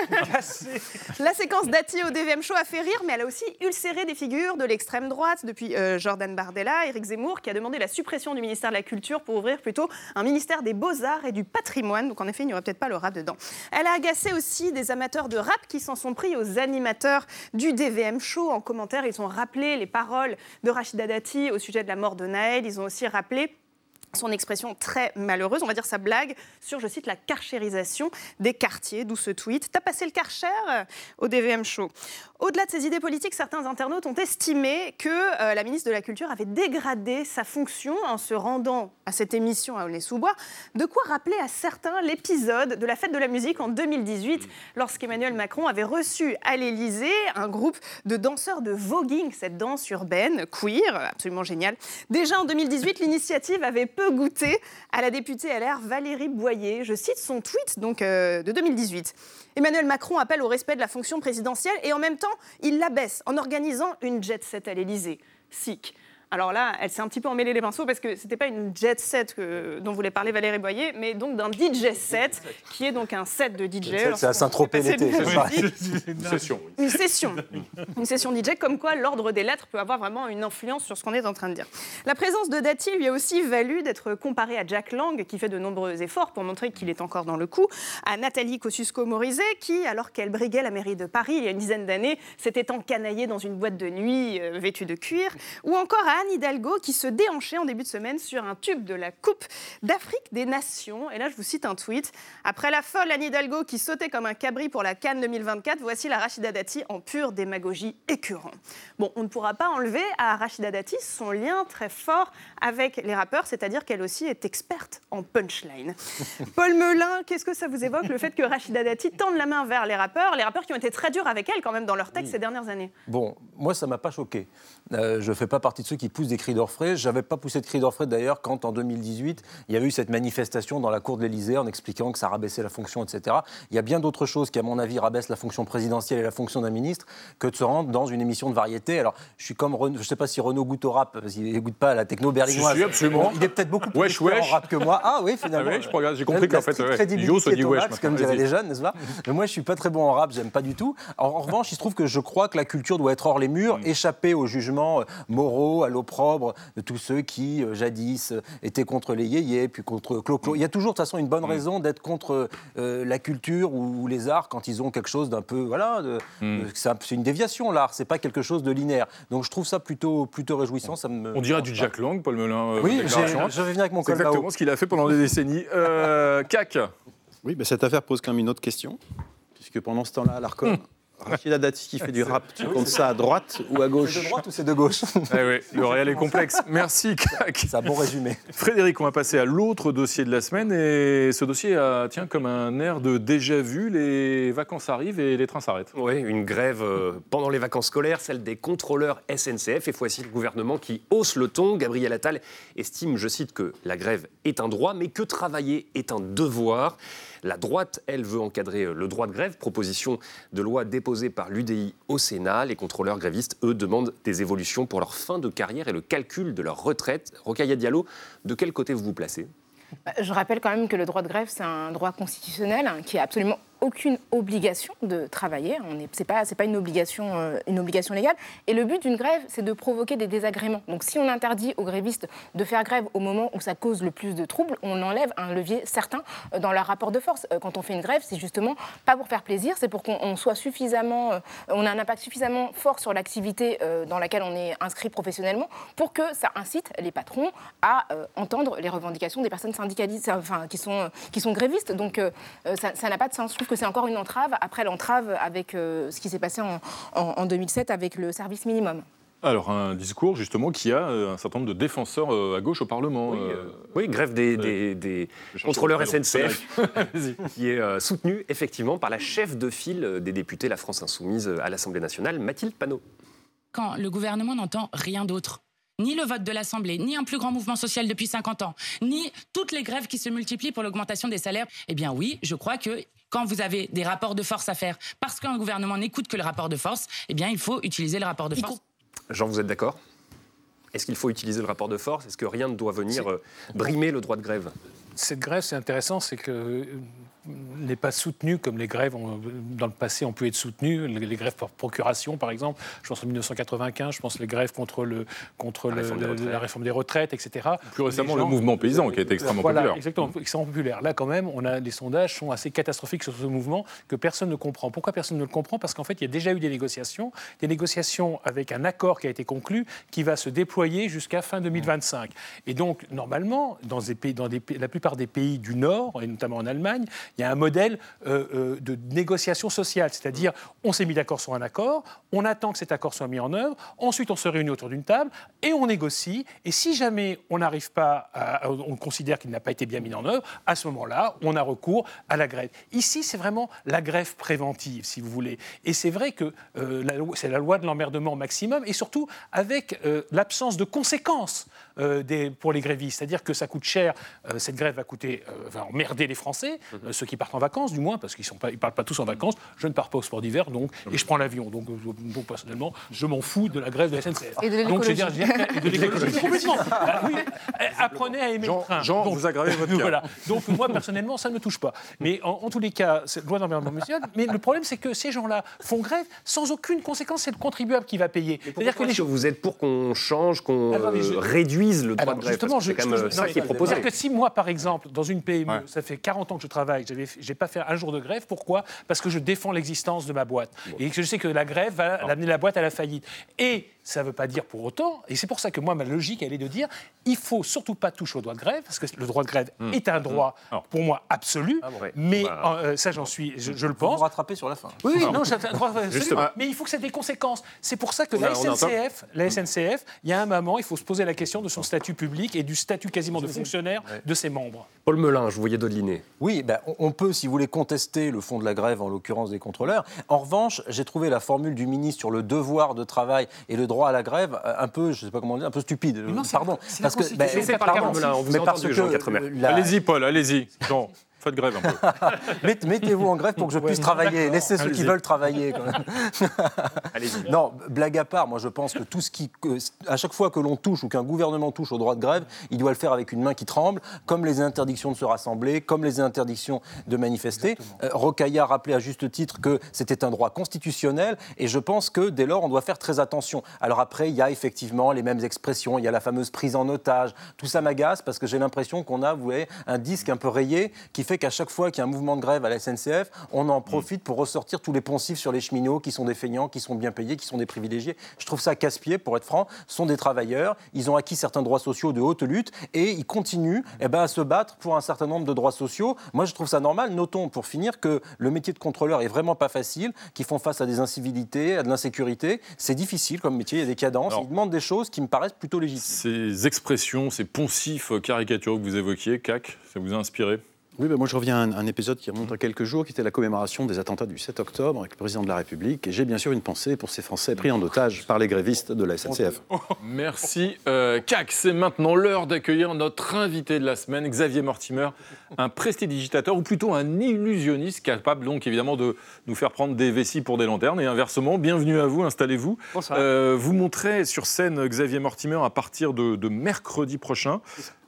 La séquence Dati au DVM Show a fait rire, mais elle a aussi ulcéré des figures de l'extrême droite, depuis euh, Jordan Bardella, Éric Zemmour, qui a demandé la suppression du ministère de la Culture pour ouvrir plutôt un ministère des Beaux-Arts et du Patrimoine. Donc en effet, il n'y aurait peut-être pas le rap dedans. Elle a agacé aussi des amateurs de rap qui s'en sont pris aux animateurs du DVM Show. En commentaire, ils ont rappelé les paroles de Rachida Dati au sujet de la mort de Naël. Ils ont aussi rappelé son expression très malheureuse, on va dire sa blague, sur, je cite, la carchérisation des quartiers, d'où ce tweet. T'as passé le karcher euh, au DVM Show. Au-delà de ces idées politiques, certains internautes ont estimé que euh, la ministre de la Culture avait dégradé sa fonction en se rendant à cette émission à Aulnay-sous-Bois. De quoi rappeler à certains l'épisode de la fête de la musique en 2018, lorsqu'Emmanuel Macron avait reçu à l'Élysée un groupe de danseurs de voguing, cette danse urbaine queer, absolument géniale. Déjà en 2018, l'initiative avait peu goûté à la députée LR Valérie Boyer. Je cite son tweet donc euh, de 2018. Emmanuel Macron appelle au respect de la fonction présidentielle et en même temps, il l'abaisse en organisant une jet set à l'Élysée. Sick. Alors là, elle s'est un petit peu emmêlée les pinceaux parce que c'était pas une jet set que- dont voulait parler Valérie Boyer, mais donc d'un DJ set, qui est donc un set de DJ. c'est à Saint-Tropez l'été, c'est ça. Une session. Une session. Une session DJ, comme quoi l'ordre des lettres peut avoir vraiment une influence sur ce qu'on est en train de dire. La présence de Dati lui a aussi valu d'être comparé à Jack Lang, qui fait de nombreux efforts pour montrer qu'il est encore dans le coup, à Nathalie Kosciusko-Morizet, qui, alors qu'elle briguait la mairie de Paris il y a une dizaine d'années, s'était encanaillée dans une boîte de nuit euh, vêtue de cuir, ou encore à Anne Hidalgo, qui se déhanchait en début de semaine sur un tube de la Coupe d'Afrique des Nations. Et là, je vous cite un tweet. Après la folle Anne Hidalgo qui sautait comme un cabri pour la Cannes 2024, voici la Rachida Dati en pure démagogie écœurant. Bon, on ne pourra pas enlever à Rachida Dati son lien très fort avec les rappeurs, c'est-à-dire qu'elle aussi est experte en punchline. Paul Melun, qu'est-ce que ça vous évoque le fait que Rachida Dati tende la main vers les rappeurs, les rappeurs qui ont été très durs avec elle quand même dans leurs textes ces dernières années? Bon, moi, ça m'a pas choqué. Euh, je ne fais pas partie de ceux qui poussent des cris d'orfraie. Je n'avais pas poussé de cris d'orfraie d'ailleurs quand, en 2018, il y avait eu cette manifestation dans la cour de l'Élysée en expliquant que ça rabaissait la fonction, etc. Il y a bien d'autres choses qui, à mon avis, rabaissent la fonction présidentielle et la fonction d'un ministre que de se rendre dans une émission de variété. Alors, je suis comme Renaud- je ne sais pas si Renaud goûte au rap, parce qu'il ne goûte pas à la techno berlinoise. Si, si, absolument. Il est peut-être beaucoup plus Wesh, en rap que moi. Ah oui, finalement. Ah oui, j'ai compris qu'en fait, ouais, Yo dit wesh max, comme diraient les jeunes, n'est-ce pas? Mais moi, je suis pas très bon en rap, j'aime pas du tout. En, en revanche, il se trouve que je crois que la culture doit être hors les murs, échapper aux jugements euh, moraux, à l'opprobre de tous ceux qui, euh, jadis, euh, étaient contre les yéyés, puis contre Clo-Clo. Il y a toujours, de toute façon, une bonne Mm. raison d'être contre euh, la culture ou, ou les arts quand ils ont quelque chose d'un peu. Voilà, de- Mm. c'est un- c'est une déviation, l'art, c'est pas quelque chose de linéaire. Donc je trouve ça plutôt, plutôt réjouissant. Ça me, On dirait du Jack Lang, Paul Melun. euh, Oui, je vais venir avec mon C'est exactement là-haut. ce qu'il a fait pendant des décennies. Euh, CAC. Oui, mais cette affaire pose quand même une autre question, puisque pendant ce temps-là, l'ARCOM, Rachida Dati qui fait du rap, tu comptes ça à droite ou à C'est gauche? de droite ou c'est de gauche? Eh oui, le réel est complexe. Merci, CAC. C'est un bon résumé. Frédéric, on va passer à l'autre dossier de la semaine. Et ce dossier a, tient comme un air de déjà vu. Les vacances arrivent et les trains s'arrêtent. Oui, une grève euh, pendant les vacances scolaires, celle des contrôleurs SNCF. Et voici le gouvernement qui hausse le ton. Gabriel Attal estime, je cite, que la grève est un droit, mais que travailler est un devoir. La droite, elle, veut encadrer euh, le droit de grève. Proposition de loi déposée par l'UDI au Sénat. Les contrôleurs grévistes, eux, demandent des évolutions pour leur fin de carrière et le calcul de leur retraite. Rocaille Diallo, de quel côté vous vous placez? Bah, Je rappelle quand même que le droit de grève, c'est un droit constitutionnel hein, qui a absolument aucune obligation de travailler. On est, c'est pas, une obligation, euh, une obligation légale. Et le but d'une grève, c'est de provoquer des désagréments. Donc, si on interdit aux grévistes de faire grève au moment où ça cause le plus de troubles, on enlève un levier certain euh, dans leur rapport de force. Euh, Quand on fait une grève, c'est justement pas pour faire plaisir, c'est pour qu'on on soit suffisamment, on a un impact suffisamment fort sur l'activité dans laquelle on est inscrit professionnellement pour que ça incite les patrons à entendre les revendications des personnes syndicalistes, enfin qui sont, grévistes. Donc, ça n'a pas de sens. Que c'est encore une entrave après l'entrave avec euh, ce qui s'est passé en, en- en 2007 avec le service minimum. Alors, un discours justement qui a euh, un certain nombre de défenseurs euh, à gauche au Parlement. Oui, euh, oui, grève des, contrôleurs. SNCF, qui est euh, soutenue effectivement par la chef de file des députés La France Insoumise à l'Assemblée nationale, Mathilde Panot. quand le gouvernement n'entend rien d'autre. Ni le vote de l'Assemblée, ni un plus grand mouvement social depuis 50 ans, ni toutes les grèves qui se multiplient pour l'augmentation des salaires. Eh bien oui, je crois que quand vous avez des rapports de force à faire, parce qu'un gouvernement n'écoute que le rapport de force, eh bien il faut utiliser le rapport de force. Jean, vous êtes d'accord? Est-ce qu'il faut utiliser le rapport de force? Est-ce que rien ne doit venir euh, brimer le droit de grève? Cette grève, c'est intéressant, c'est que euh, n'est pas soutenue comme les grèves ont- dans le passé ont pu être soutenues, les, grèves par procuration par exemple, je pense en 1995, je pense les grèves contre, le, contre La le- réforme des le- retraites. la réforme des retraites, etc. Plus récemment, le mouvement paysan qui a été extrêmement voilà, populaire. Exactement, extrêmement populaire. Là, quand même, on a, les sondages sont assez catastrophiques sur ce mouvement que personne ne comprend. Pourquoi personne ne le comprend? Parce qu'en fait, il y a déjà eu des négociations, des négociations avec un accord qui a été conclu qui va se déployer jusqu'à fin 2025. Et donc, normalement, dans, des pays, dans des la plupart des pays du Nord, et notamment en Allemagne, il y a un modèle euh, euh, de négociation sociale, c'est-à-dire on s'est mis d'accord sur un accord, on attend que cet accord soit mis en œuvre, ensuite on se réunit autour d'une table et on négocie. Et si jamais on n'arrive pas, à- on considère qu'il n'a pas été bien mis en œuvre, à ce moment-là, on a recours à la grève. Ici, c'est vraiment la grève préventive, si vous voulez. Et c'est vrai que euh, c'est la loi de l'emmerdement maximum, et surtout avec l'absence de conséquences euh, des- pour les grévistes. C'est-à-dire que ça coûte cher, euh, cette grève va coûter, euh, va emmerder les Français, euh, ceux qui partent en vacances du moins, parce qu'ils ne partent pas tous en vacances. Je ne pars pas au sport d'hiver, donc, et je prends l'avion. Donc, euh, donc, personnellement, je m'en fous de la grève de la SNCF. Et de donc, je veux dire, je veux dire, et de l'écologie. Complètement. Ah, oui. Euh, Apprenez à aimer Jean- le train. Jean, Donc, vous aggravez votre cas. Voilà. Donc moi, personnellement, ça ne me touche pas. Mais en, en tous les cas, c'est loi d'environnement social. Mais le problème, c'est que ces gens-là font grève sans aucune conséquence. C'est le contribuable qui va payer. C'est-à-dire que les vous êtes pour qu'on change, qu'on Attendez, le droit Alors, de grève justement, c'est quand même je- euh, ça non, qui est proposé. C'est-à-dire que si moi, par exemple, dans une PME, Ouais. ça fait 40 ans que je travaille, je n'ai pas fait un jour de grève, pourquoi? Parce que je défends l'existence de ma boîte. Et que je sais que la grève va amener la boîte à la faillite. Et ça ne veut pas dire pour autant, et c'est pour ça que moi, ma logique, elle est de dire, il faut surtout pas toucher au droit de grève, parce que le droit de grève Hmm. est un droit, Alors. pour moi, absolu, Ah bon, ouais. mais Bah. euh, ça, j'en suis, je, je le Vous vous pense. rattrapez sur la fin. Oui, oui, non, un droit absolu, mais il faut que ça ait des conséquences. C'est pour ça que la SNCF, la SNCF, il y a un moment, il faut se poser la question de son statut public et du statut quasiment de fonctionnaire de ses membres. Paul Melun, je vous voyais Dodeliné. Oui, ben, on- peut, si vous voulez, contester le fond de la grève, en l'occurrence des contrôleurs. En revanche, j'ai trouvé la formule du ministre sur le devoir de travail et le droit à la grève euh, un peu, je sais pas comment dire, un peu stupide. non, c'est pardon. Parce que, ben, pardon, mais parce que Allez-y, Paul, allez-y. Faites grève un peu. Mett- Mettez-vous en grève pour que je puisse travailler. Laissez ceux qui veulent travailler. Quand même. Allez-y. Non, blague à part, moi je pense que tout ce qui. à chaque fois que l'on touche ou qu'un gouvernement touche au droit de grève, il doit le faire avec une main qui tremble, comme les interdictions de se rassembler, comme les interdictions de manifester. Euh, Rocailla a rappelé à juste titre que c'était un droit constitutionnel et je pense que dès lors on doit faire très attention. Alors après, il y a effectivement les mêmes expressions, il y a la fameuse prise en otage. Tout ça m'agace parce que j'ai l'impression qu'on a, vous voyez, un disque un peu rayé qui fait qu'à chaque fois qu'il y a un mouvement de grève à la SNCF, on en profite pour ressortir tous les poncifs sur les cheminots qui sont des feignants, qui sont bien payés, qui sont des privilégiés. Je trouve ça casse-pied, pour être franc. Ce sont des travailleurs, ils ont acquis certains droits sociaux de haute lutte et ils continuent eh ben, à se battre pour un certain nombre de droits sociaux. Moi, je trouve ça normal. Notons, pour finir, que le métier de contrôleur est vraiment pas facile, qu'ils font face à des incivilités, à de l'insécurité. C'est difficile comme métier, il y a des cadences. Alors- ils demandent des choses qui me paraissent plutôt légitimes. Ces expressions, ces poncifs caricaturaux que vous évoquiez, CAC, ça vous a inspiré? Oui, ben moi je reviens à un, un épisode qui remonte à quelques jours, qui était la commémoration des attentats du 7 octobre avec le président de la République. Et j'ai bien sûr une pensée pour ces Français pris en otage par les grévistes de la SNCF. Merci. Euh, CAC, c'est maintenant l'heure d'accueillir notre invité de la semaine, Xavier Mortimer, un prestidigitateur ou plutôt un illusionniste capable donc évidemment de nous faire prendre des vessies pour des lanternes et inversement. Bienvenue à vous, installez-vous. Bonsoir. Euh, vous montrez sur scène Xavier Mortimer à partir de, de mercredi prochain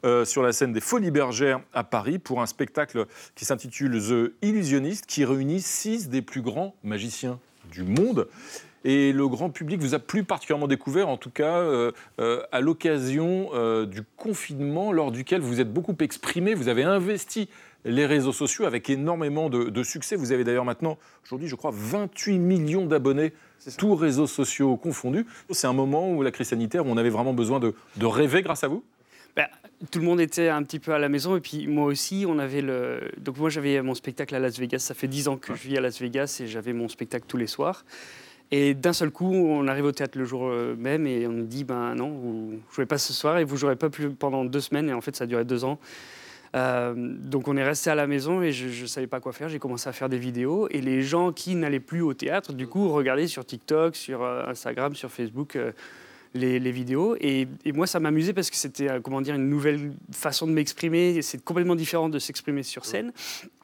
euh, sur la scène des Folies Bergères à Paris pour un spectacle qui s'intitule The Illusionniste qui réunit six des plus grands magiciens du monde. Et le grand public vous a plus particulièrement découvert, en tout cas euh, euh, à l'occasion euh, du confinement, lors duquel vous êtes beaucoup exprimé, vous avez investi les réseaux sociaux avec énormément de, de succès. Vous avez d'ailleurs maintenant, aujourd'hui, je crois, 28 millions d'abonnés, tous réseaux sociaux confondus. C'est un moment où la crise sanitaire, où on avait vraiment besoin de, de rêver grâce à vous? Ben, tout le monde était un petit peu à la maison et puis moi aussi, on avait le. Donc moi j'avais mon spectacle à Las Vegas. Ça fait 10 ans que je vis à Las Vegas et j'avais mon spectacle tous les soirs. Et d'un seul coup, on arrive au théâtre le jour euh, même et on nous dit ben non, vous jouez pas ce soir et vous jouerez pas plus pendant deux semaines. Et en fait, ça a duré deux ans. Euh, donc on est resté à la maison et je ne savais pas quoi faire. J'ai commencé à faire des vidéos et les gens qui n'allaient plus au théâtre, du coup, regardaient sur TikTok, sur euh, Instagram, sur Facebook. euh, les, les vidéos. Et, et moi ça m'amusait parce que c'était euh, comment dire une nouvelle façon de m'exprimer. C'est complètement différent de s'exprimer sur scène.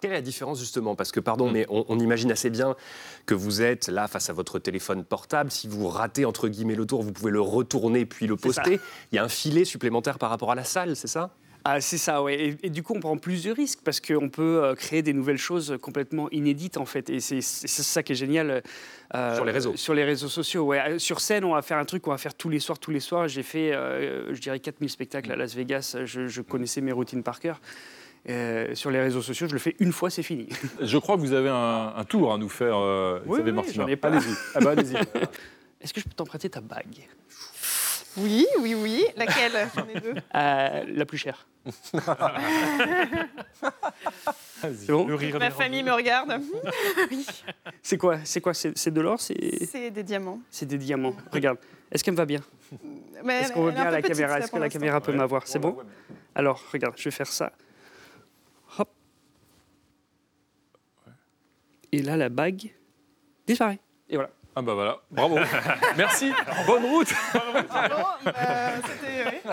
Quelle est la différence justement? Parce que, pardon, mais on, on imagine assez bien que vous êtes là face à votre téléphone portable. Si vous ratez entre guillemets le tour, vous pouvez le retourner puis le poster. Il y a un filet supplémentaire par rapport à la salle, c'est ça? Ah, c'est ça, ouais. Et, et du coup, on prend plus de risques parce qu'on peut euh, créer des nouvelles choses complètement inédites, en fait. Et c'est ça qui est génial. euh, Sur les réseaux. Sur les réseaux sociaux, ouais. Euh, Sur scène, on va faire un truc qu'on va faire tous les soirs, tous les soirs. J'ai fait, euh, je dirais, 4000 spectacles à Las Vegas. Je, je connaissais mes routines par cœur. Euh, sur les réseaux sociaux, je le fais une fois, c'est fini. Je crois que vous avez un, un tour à nous faire, euh, Oui, Xavier oui, pas. Allez-y. Ah bah, allez-y. Est-ce que je peux t'emprunter ta bague? Oui, oui, oui. Laquelle J'en ai deux? Euh, La plus chère. C'est bon Ma famille me regarde. oui. C'est quoi C'est quoi C'est de l'or C'est C'est des diamants. c'est des diamants. Regarde. Est-ce qu'elle me va bien? Est-ce qu'on voit bien à la caméra? Est-ce que la caméra peut m'avoir? C'est bon Alors, regarde, je vais faire ça. Hop. Et là, la bague disparaît. Et voilà. Ah bah voilà, bravo. Merci, bonne route. Euh, c'était- oui.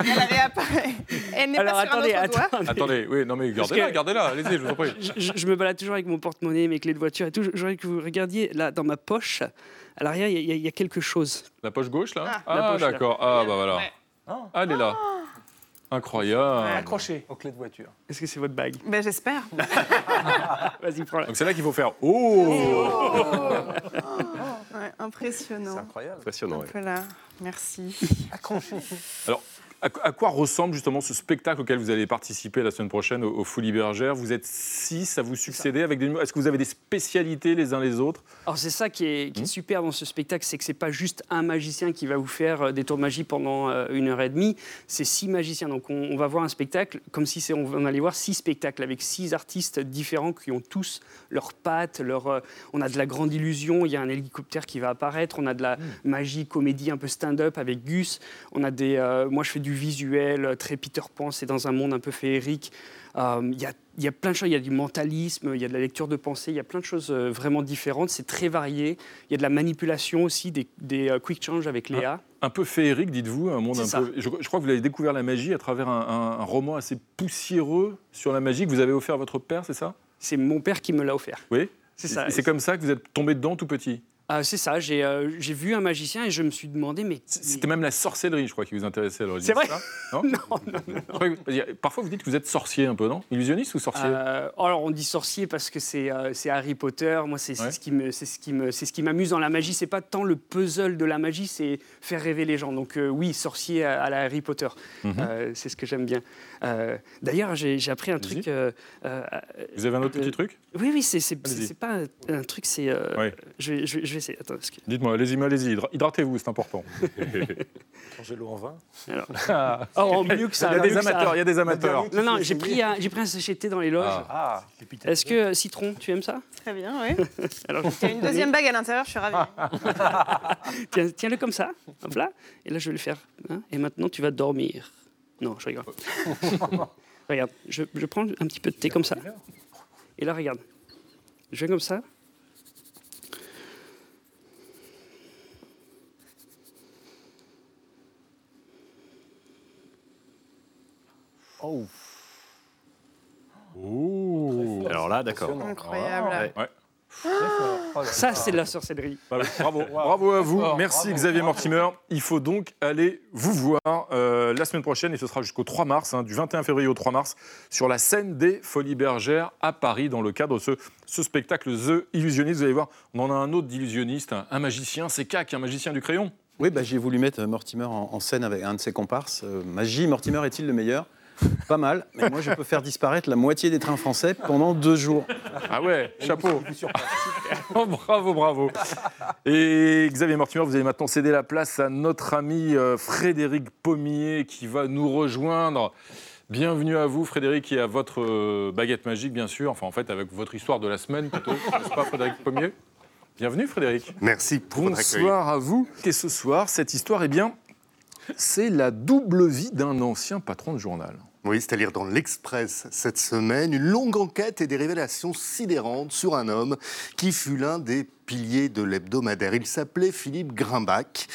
Elle avait appareil. Elle n'est Alors, pas sur attendez, un autre doigt. attendez. Attendez, oui, non mais gardez-la, que- gardez-la, allez-y, je vous en prie. Je, je- je me balade toujours avec mon porte-monnaie, mes clés de voiture et tout. J'aurais que vous regardiez là dans ma poche. À l'arrière, il y, a- il y a quelque chose. La poche gauche là Ah, là. d'accord, ah bah voilà. Ouais. Ah, elle est là. Incroyable. Accroché. Aux clés de voiture. Est-ce que c'est votre bague? Ben, J'espère. Vas-y, prends-la. Donc c'est là qu'il faut faire Oh Ouais, impressionnant. incroyable. Impressionnant. ouais. Voilà, merci. Alors, à, à quoi ressemble justement ce spectacle auquel vous allez participer la semaine prochaine au, au Folies Bergères Vous êtes six à vous succéder avec des. Est-ce que vous avez des spécialités les uns les autres? Alors c'est ça qui est, qui Mmh. est super dans ce spectacle, c'est que c'est pas juste un magicien qui va vous faire euh, des tours de magie pendant euh, une heure et demie, c'est six magiciens. Donc on, on va voir un spectacle comme si on, on allait voir six spectacles avec six artistes différents qui ont tous leurs pattes, leur, euh, on a de la grande illusion, il y a un hélicoptère qui va apparaître, on a de la magie, comédie un peu stand-up avec Gus, on a des, euh, moi je fais du visuel euh, très Peter Pan, c'est dans un monde un peu féerique. Euh, Il y, a, il y a plein de choses, il y a du mentalisme, il y a de la lecture de pensée, il y a plein de choses euh, vraiment différentes, c'est très varié. Il y a de la manipulation aussi, des, des euh, quick change avec Léa. Un peu féerique, dites-vous, un monde un ça. peu. Je, je crois que vous avez découvert la magie à travers un, un- un roman assez poussiéreux sur la magie que vous avez offert à votre père, c'est ça? C'est mon père qui me l'a offert. Oui. C'est ça. C'est comme ça que vous êtes tombé dedans tout petit? Ah, c'est ça, j'ai euh, j'ai vu un magicien et je me suis demandé, mais... C'était même la sorcellerie, je crois, qui vous intéressait à l'origine. C'est vrai ça Non Parfois, vous dites que vous êtes sorcier un peu, non? Illusionniste ou sorcier? Euh, alors on dit sorcier parce que c'est euh, c'est Harry Potter. Moi c'est Ouais. ce qui m'amuse dans la magie. C'est pas tant le puzzle de la magie, c'est faire rêver les gens. Donc oui sorcier à, à la Harry Potter. Mhm. C'est ce que j'aime bien. Euh, D'ailleurs j'ai appris un truc. euh, euh, Vous avez un autre euh, petit truc? Oui oui c'est pas un, un truc c'est. euh, Ouais. je, vais, je, vais, je vais essayer. Que- Dites-moi, allez-y, allez-y, hydra- hydratez-vous, c'est important. Changer l'eau en vin. alors. Oh, en mieux que ça. Il y a des amateurs, il y a des amateurs. Non non j'ai pris un, j'ai pris un sachet de thé dans les loges. Ah. Ah, Est-ce que citron tu aimes ça? Très bien, oui. Alors Il y a une deuxième bague à l'intérieur, je suis ravie. Tiens, tiens-le comme ça, hop là. Et là, je vais le faire. hein. Et maintenant, tu vas dormir. Non, je rigole. Regarde, je, je prends un petit peu de thé comme ça. Et là, regarde. Je vais comme ça. Oh. Alors là, d'accord. Incroyable. Ouais. Ça, c'est de la sorcellerie. Bravo, bravo à vous. Merci Xavier Mortimer. Il faut donc aller vous voir euh, la semaine prochaine, et ce sera jusqu'au 3 mars, hein, du 21 février au 3 mars, sur la scène des Folies Bergères à Paris, dans le cadre de ce, ce spectacle The Illusionniste. Vous allez voir, on en a un autre d'illusionniste, un, un magicien, c'est Cac, un magicien du crayon. Oui, bah, j'ai voulu mettre Mortimer en, en scène avec un de ses comparses. Euh, Magie, Mortimer est-il le meilleur? Pas mal, mais moi je peux faire disparaître la moitié des trains français pendant deux jours. Ah ouais, chapeau. Oh, bravo, bravo. Et Xavier Mortimer, vous allez maintenant céder la place à notre ami euh, Frédéric Pommier qui va nous rejoindre. Bienvenue à vous, Frédéric, et à votre euh, baguette magique, bien sûr. Enfin, en fait, avec votre histoire de la semaine, plutôt. N'est-ce pas, Frédéric Pommier? Bienvenue, Frédéric. Merci pour votre accueil. Bonsoir à vous. Et ce soir, cette histoire, eh bien, c'est la double vie d'un ancien patron de journal. Oui, c'est à lire dans l'Express cette semaine, une longue enquête et des révélations sidérantes sur un homme qui fut l'un des piliers de l'hebdomadaire. Il s'appelait Philippe Grimbach.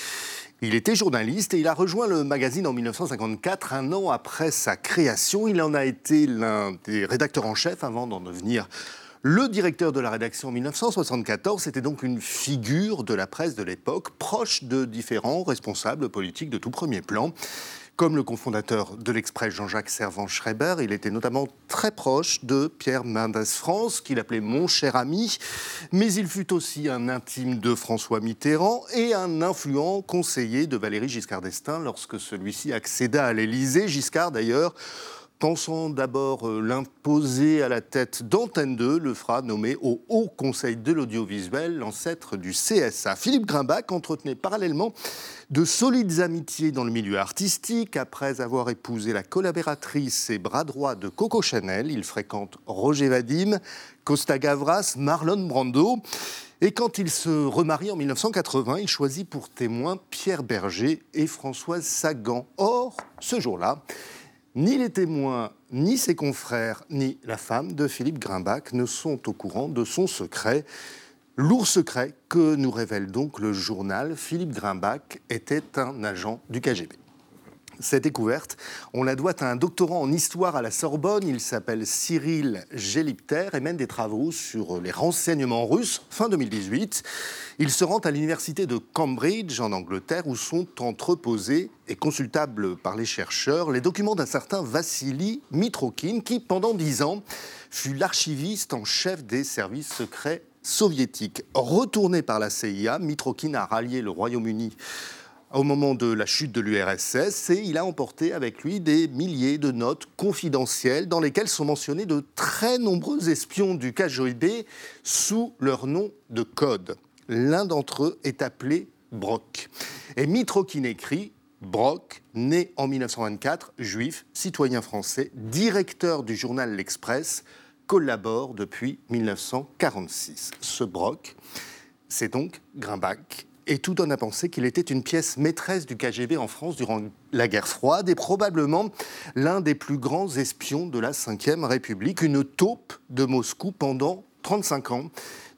Il était journaliste et il a rejoint le magazine en 1954, un an après sa création. Il en a été l'un des rédacteurs en chef avant d'en devenir le directeur de la rédaction en 1974. C'était donc une figure de la presse de l'époque, proche de différents responsables politiques de tout premier plan. Comme le cofondateur de l'Express, Jean-Jacques Servan-Schreiber, il était notamment très proche de Pierre Mendès France, qu'il appelait mon cher ami, mais il fut aussi un intime de François Mitterrand et un influent conseiller de Valéry Giscard d'Estaing lorsque celui-ci accéda à l'Élysée. Giscard, d'ailleurs, pensant d'abord euh, l'imposer à la tête d'Antenne 2, le fera nommer au Haut Conseil de l'audiovisuel, l'ancêtre du CSA. Philippe Grimbach entretenait parallèlement de solides amitiés dans le milieu artistique. Après avoir épousé la collaboratrice et bras droit de Coco Chanel, il fréquente Roger Vadim, Costa Gavras, Marlon Brando. Et quand il se remarie en 1980, il choisit pour témoins Pierre Berger et Françoise Sagan. Or, ce jour-là, ni les témoins, ni ses confrères, ni la femme de Philippe Grimbach ne sont au courant de son secret. Lourd secret que nous révèle donc le journal. Philippe Grimbach était un agent du KGB. Cette découverte, on la doit à un doctorant en histoire à la Sorbonne. Il s'appelle Cyril Gélipter et mène des travaux sur les renseignements russes. Fin 2018, il se rend à l'université de Cambridge en Angleterre où sont entreposés et consultables par les chercheurs les documents d'un certain Vassili Mitrokin qui, pendant dix ans, fut l'archiviste en chef des services secrets soviétiques. Retourné par la CIA, Mitrokin a rallié le Royaume-Uni au moment de la chute de l'URSS et il a emporté avec lui des milliers de notes confidentielles dans lesquelles sont mentionnés de très nombreux espions du KGB sous leur nom de code. L'un d'entre eux est appelé Brock. Et Mitrokin écrit Brock, né en 1924, juif, citoyen français, directeur du journal L'Express, collabore depuis 1946. Ce Brock, c'est donc Grimbach, et tout donne à penser qu'il était une pièce maîtresse du KGB en France durant la guerre froide et probablement l'un des plus grands espions de la Ve République, une taupe de Moscou pendant 35 ans.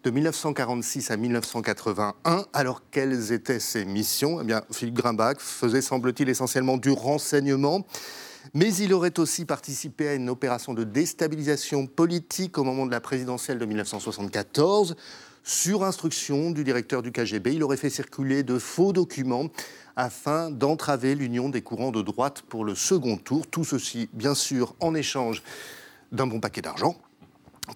De 1946 à 1981, alors quelles étaient ses missions? Eh bien, Philippe Grimbach faisait, semble-t-il, essentiellement du renseignement, mais il aurait aussi participé à une opération de déstabilisation politique au moment de la présidentielle de 1974. Sur instruction du directeur du KGB, il aurait fait circuler de faux documents afin d'entraver l'union des courants de droite pour le second tour. Tout ceci, bien sûr, en échange d'un bon paquet d'argent.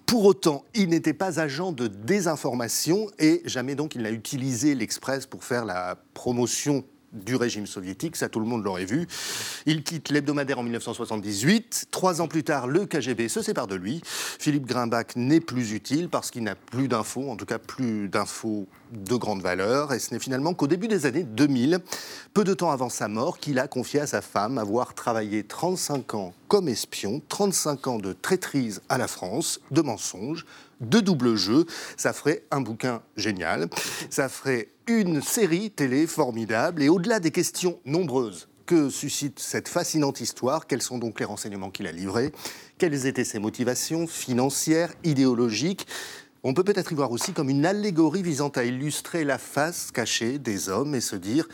Pour autant, il n'était pas agent de désinformation et jamais donc il n'a utilisé l'Express pour faire la promotion du régime soviétique, ça tout le monde l'aurait vu. Il quitte l'hebdomadaire en 1978. Trois ans plus tard, le KGB se sépare de lui. Philippe Grimbach n'est plus utile parce qu'il n'a plus d'infos, en tout cas plus d'infos de grande valeur. Et ce n'est finalement qu'au début des années 2000, peu de temps avant sa mort, qu'il a confié à sa femme avoir travaillé 35 ans comme espion, 35 ans de traîtrise à la France, de mensonges, de double jeu. Ça ferait un bouquin génial. Ça ferait une série télé formidable. Et au-delà des questions nombreuses que suscite cette fascinante histoire Quels sont donc les renseignements qu'il a livrés Quelles étaient ses motivations financières, idéologiques on peut peut-être y voir aussi comme une allégorie visant à illustrer la face cachée des hommes et se dire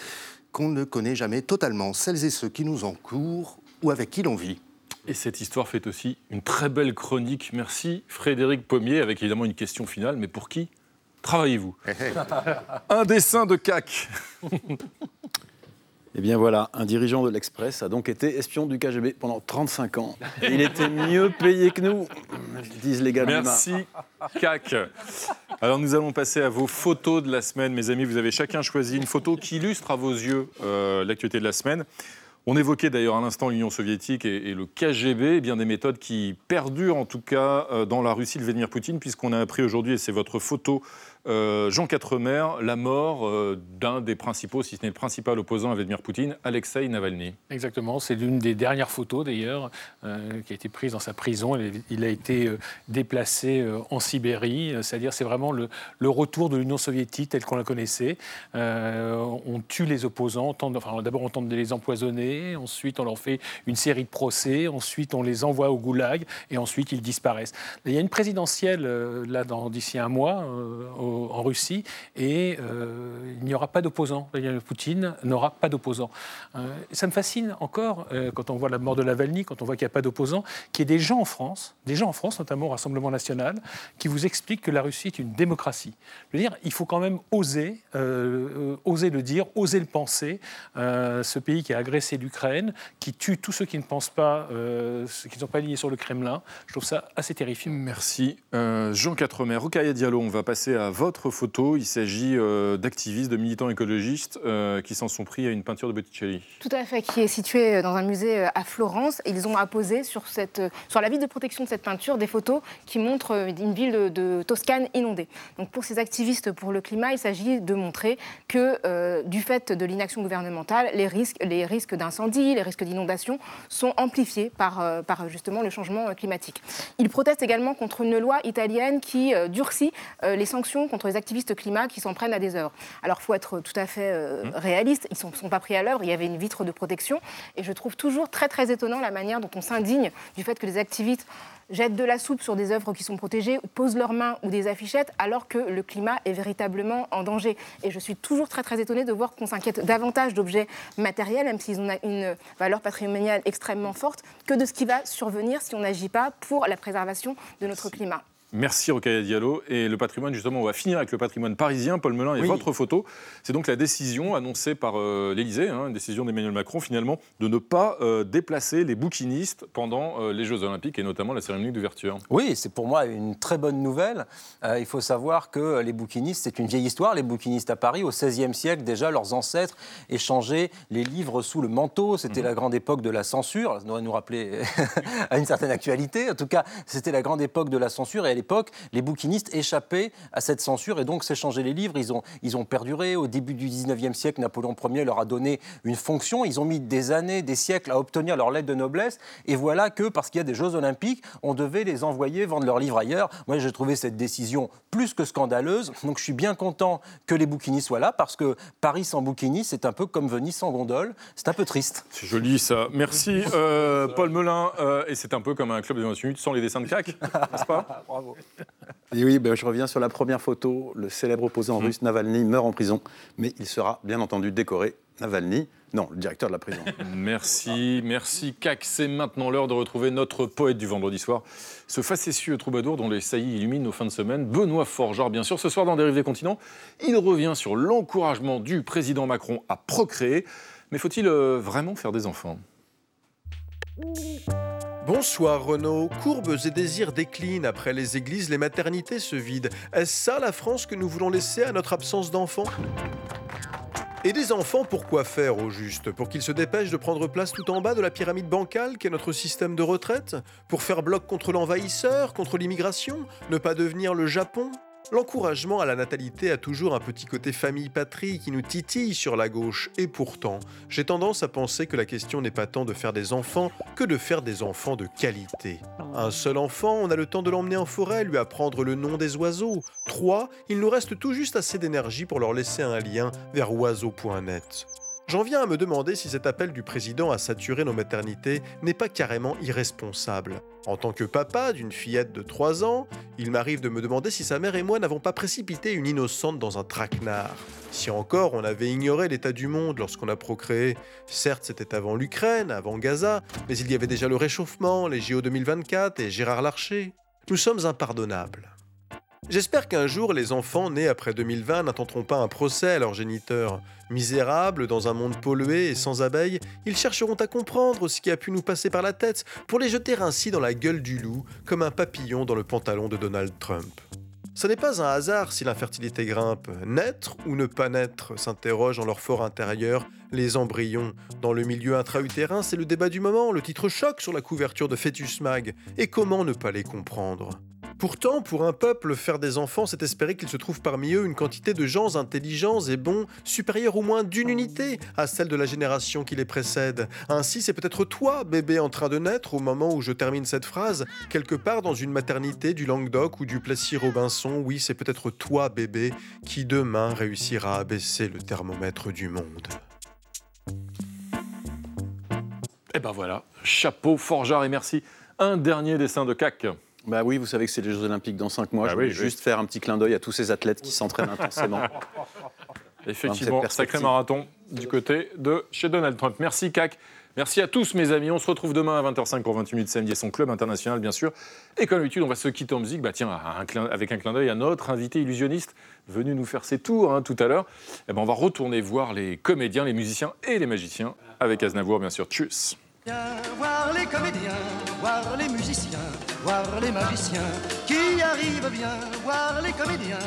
qu'on ne connaît jamais totalement celles et ceux qui nous encourent ou avec qui l'on vit. Et cette histoire fait aussi une très belle chronique. Merci Frédéric Pommier, avec évidemment une question finale. Mais pour qui? Travaillez-vous Un dessin de CAC. Eh bien voilà, un dirigeant de l'Express a donc été espion du KGB pendant 35 ans. Et il était mieux payé que nous, disent les gars de Merci, CAC. Alors nous allons passer à vos photos de la semaine, mes amis. Vous avez chacun choisi une photo qui illustre à vos yeux euh, l'actualité de la semaine. On évoquait d'ailleurs à l'instant l'Union soviétique et, le KGB, eh bien des méthodes qui perdurent en tout cas euh, dans la Russie de Vladimir Poutine, puisqu'on a appris aujourd'hui, et c'est votre photo euh, Jean Quatremer, la mort euh, d'un des principaux, si ce n'est le principal opposant à Vladimir Poutine, Alexei Navalny. Exactement, c'est l'une des dernières photos d'ailleurs euh, qui a été prise dans sa prison. Il a été déplacé en Sibérie, c'est-à-dire c'est vraiment le, retour de l'Union soviétique telle qu'on la connaissait. on tue les opposants, d'abord on tente de les empoisonner, ensuite on leur fait une série de procès, ensuite on les envoie au goulag et ensuite ils disparaissent. Il y a une présidentielle là d'ici un mois au en Russie et euh, il n'y aura pas d'opposant. Poutine n'aura pas d'opposant. Euh, ça me fascine encore euh, quand on voit la mort de Lavalny, quand on voit qu'il n'y a pas d'opposant, qu'il y ait des gens en France, des gens en France, notamment au Rassemblement national, qui vous expliquent que la Russie est une démocratie. Je veux dire, il faut quand même oser, oser le dire, oser le penser. ce pays qui a agressé l'Ukraine, qui tue tous ceux qui ne pensent pas, ceux qui ne sont pas liés sur le Kremlin, je trouve ça assez terrifiant. Merci. Jean Quatremer, Rokaya Diallo, on va passer à votre photo. Il s'agit euh, d'activistes, de militants écologistes euh, qui s'en sont pris à une peinture de Botticelli. Tout à fait, qui est située euh, dans un musée à Florence. Ils ont apposé sur, cette, sur la ville de protection de cette peinture des photos qui montrent une ville de, Toscane inondée. Donc pour ces activistes pour le climat, il s'agit de montrer que du fait de l'inaction gouvernementale, les risques, les risques d'incendie, les risques d'inondation sont amplifiés par, par justement le changement climatique. Ils protestent également contre une loi italienne qui durcit les sanctions contre les activistes climat qui s'en prennent à des heures. Alors, il faut être tout à fait euh, mmh. réaliste. Ils ne sont, pas pris à l'œuvre. Il y avait une vitre de protection. Et je trouve toujours très, très étonnant la manière dont on s'indigne du fait que les activistes jettent de la soupe sur des œuvres qui sont protégées, posent leurs mains ou des affichettes, alors que le climat est véritablement en danger. Et je suis toujours très très étonnée de voir qu'on s'inquiète davantage d'objets matériels, même s'ils ont une valeur patrimoniale extrêmement forte, que de ce qui va survenir si on n'agit pas pour la préservation de notre climat. Merci Rokaya Diallo. Et le patrimoine, justement, on va finir avec le patrimoine parisien. Paul Melun et votre photo. C'est donc la décision annoncée par euh, l'Élysée, hein, une décision d'Emmanuel Macron finalement, de ne pas euh, déplacer les bouquinistes pendant euh, les Jeux Olympiques et notamment la cérémonie d'ouverture. Oui, c'est pour moi une très bonne nouvelle. il faut savoir que les bouquinistes, c'est une vieille histoire. Les bouquinistes à Paris, au XVIe siècle, déjà, leurs ancêtres échangeaient les livres sous le manteau. C'était mhm. la grande époque de la censure. Ça devrait nous rappeler à une certaine actualité. En tout cas, c'était la grande époque de la censure et l'époque, les bouquinistes échappaient à cette censure et donc s'échangeaient les livres. Ils ont, ils ont perduré. Au début du 19e siècle, Napoléon Ier leur a donné une fonction. Ils ont mis des années, des siècles à obtenir leur lettre de noblesse. Et voilà que, parce qu'il y a des Jeux Olympiques, on devait les envoyer vendre leurs livres ailleurs. Moi, j'ai trouvé cette décision plus que scandaleuse. Donc, je suis bien content que les bouquinistes soient là parce que Paris sans bouquinistes, c'est un peu comme Venise sans gondole. C'est un peu triste. C'est joli, ça. Merci, euh, Paul Melun. Euh, et c'est un peu comme un club de 28 minutes sans les dessins de CAC, n'est-ce pas? Bravo. Et oui, ben, je reviens sur la première photo. Le célèbre opposant mmh. russe Navalny meurt en prison, mais il sera bien entendu décoré. Navalny, non, le directeur de la prison. Merci, merci CAC. C'est maintenant l'heure de retrouver notre poète du vendredi soir, ce facétieux troubadour dont les saillies illuminent nos fins de semaine, Benoît Forgeard, bien sûr. Ce soir, dans Dérive des continents, il revient sur l'encouragement du président Macron à procréer. Mais faut-il euh, vraiment faire des enfants? Bonsoir Renaud. Courbes et désirs déclinent. Après les églises, les maternités se vident. Est-ce ça la France que nous voulons laisser à notre absence d'enfants? Et des enfants, pourquoi faire au juste? Pour qu'ils se dépêchent de prendre place tout en bas de la pyramide bancale qu'est notre système de retraite? Pour faire bloc contre l'envahisseur, contre l'immigration? Ne pas devenir le Japon? L'encouragement à la natalité a toujours un petit côté famille-patrie qui nous titille sur la gauche, et pourtant, j'ai tendance à penser que la question n'est pas tant de faire des enfants que de faire des enfants de qualité. Un seul enfant, on a le temps de l'emmener en forêt, lui apprendre le nom des oiseaux. Trois, il nous reste tout juste assez d'énergie pour leur laisser un lien vers oiseau.net. J'en viens à me demander si cet appel du président à saturer nos maternités n'est pas carrément irresponsable. En tant que papa d'une fillette de 3 ans, il m'arrive de me demander si sa mère et moi n'avons pas précipité une innocente dans un traquenard. Si encore on avait ignoré l'état du monde lorsqu'on a procréé, certes c'était avant l'Ukraine, avant Gaza, mais il y avait déjà le réchauffement, les JO 2024 et Gérard Larcher. Nous sommes impardonnables. J'espère qu'un jour, les enfants nés après 2020 n'intenteront pas un procès à leurs géniteurs. Misérables, dans un monde pollué et sans abeilles, ils chercheront à comprendre ce qui a pu nous passer par la tête pour les jeter ainsi dans la gueule du loup, comme un papillon dans le pantalon de Donald Trump. Ce n'est pas un hasard si l'infertilité grimpe. Naître ou ne pas naître s'interrogent en leur fort intérieur les embryons. Dans le milieu intra-utérin, c'est le débat du moment, le titre choc sur la couverture de Fetus Mag. Et comment ne pas les comprendre? Pourtant, pour un peuple, faire des enfants, c'est espérer qu'il se trouve parmi eux une quantité de gens intelligents et bons, supérieure au moins d'une unité à celle de la génération qui les précède. Ainsi, c'est peut-être toi, bébé en train de naître, au moment où je termine cette phrase, quelque part dans une maternité du Languedoc ou du Plessis-Robinson, oui, c'est peut-être toi, bébé, qui demain réussira à baisser le thermomètre du monde. Et ben voilà, chapeau, forgeard et merci. Un dernier dessin de CAC. Bah oui, vous savez que c'est les Jeux Olympiques dans 5 mois. Bah je oui, voulais juste faire un petit clin d'œil à tous ces athlètes qui s'entraînent intensément. Effectivement, sacré marathon du côté de chez Donald Trump. Merci CAC. Merci à tous mes amis. On se retrouve demain à 20h05 pour 28 minutes samedi et son club international bien sûr. Et comme d'habitude, on va se quitter en musique. Bah tiens, un clin- avec un clin d'œil à notre invité illusionniste venu nous faire ses tours hein, tout à l'heure. Eh ben, on va retourner voir les comédiens, les musiciens et les magiciens avec Aznavour bien sûr. Tchuss. Voir les comédiens, voir les musiciens, voir les magiciens qui arrivent bien, voir les comédiens,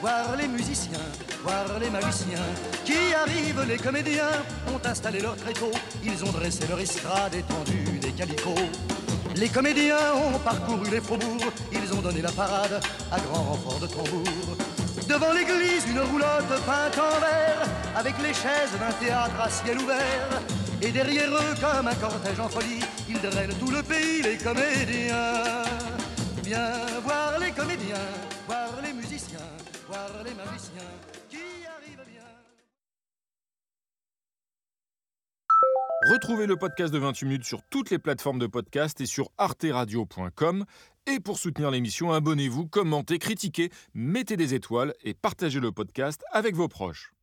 voir les musiciens, voir les magiciens qui arrivent. Les comédiens ont installé leur tréteau, ils ont dressé leur estrade étendue des calicots. Les comédiens ont parcouru les faubourgs, ils ont donné la parade à grand renfort de tambour. Devant l'église, une roulotte peinte en vert, avec les chaises d'un théâtre à ciel ouvert. Et derrière eux, comme un cortège en folie, ils drainent tout le pays, les comédiens. Viens voir les comédiens, voir les musiciens, voir les magiciens qui arrivent bien. Retrouvez le podcast de 28 minutes sur toutes les plateformes de podcast et sur arteradio.com. Et pour soutenir l'émission, abonnez-vous, commentez, critiquez, mettez des étoiles et partagez le podcast avec vos proches.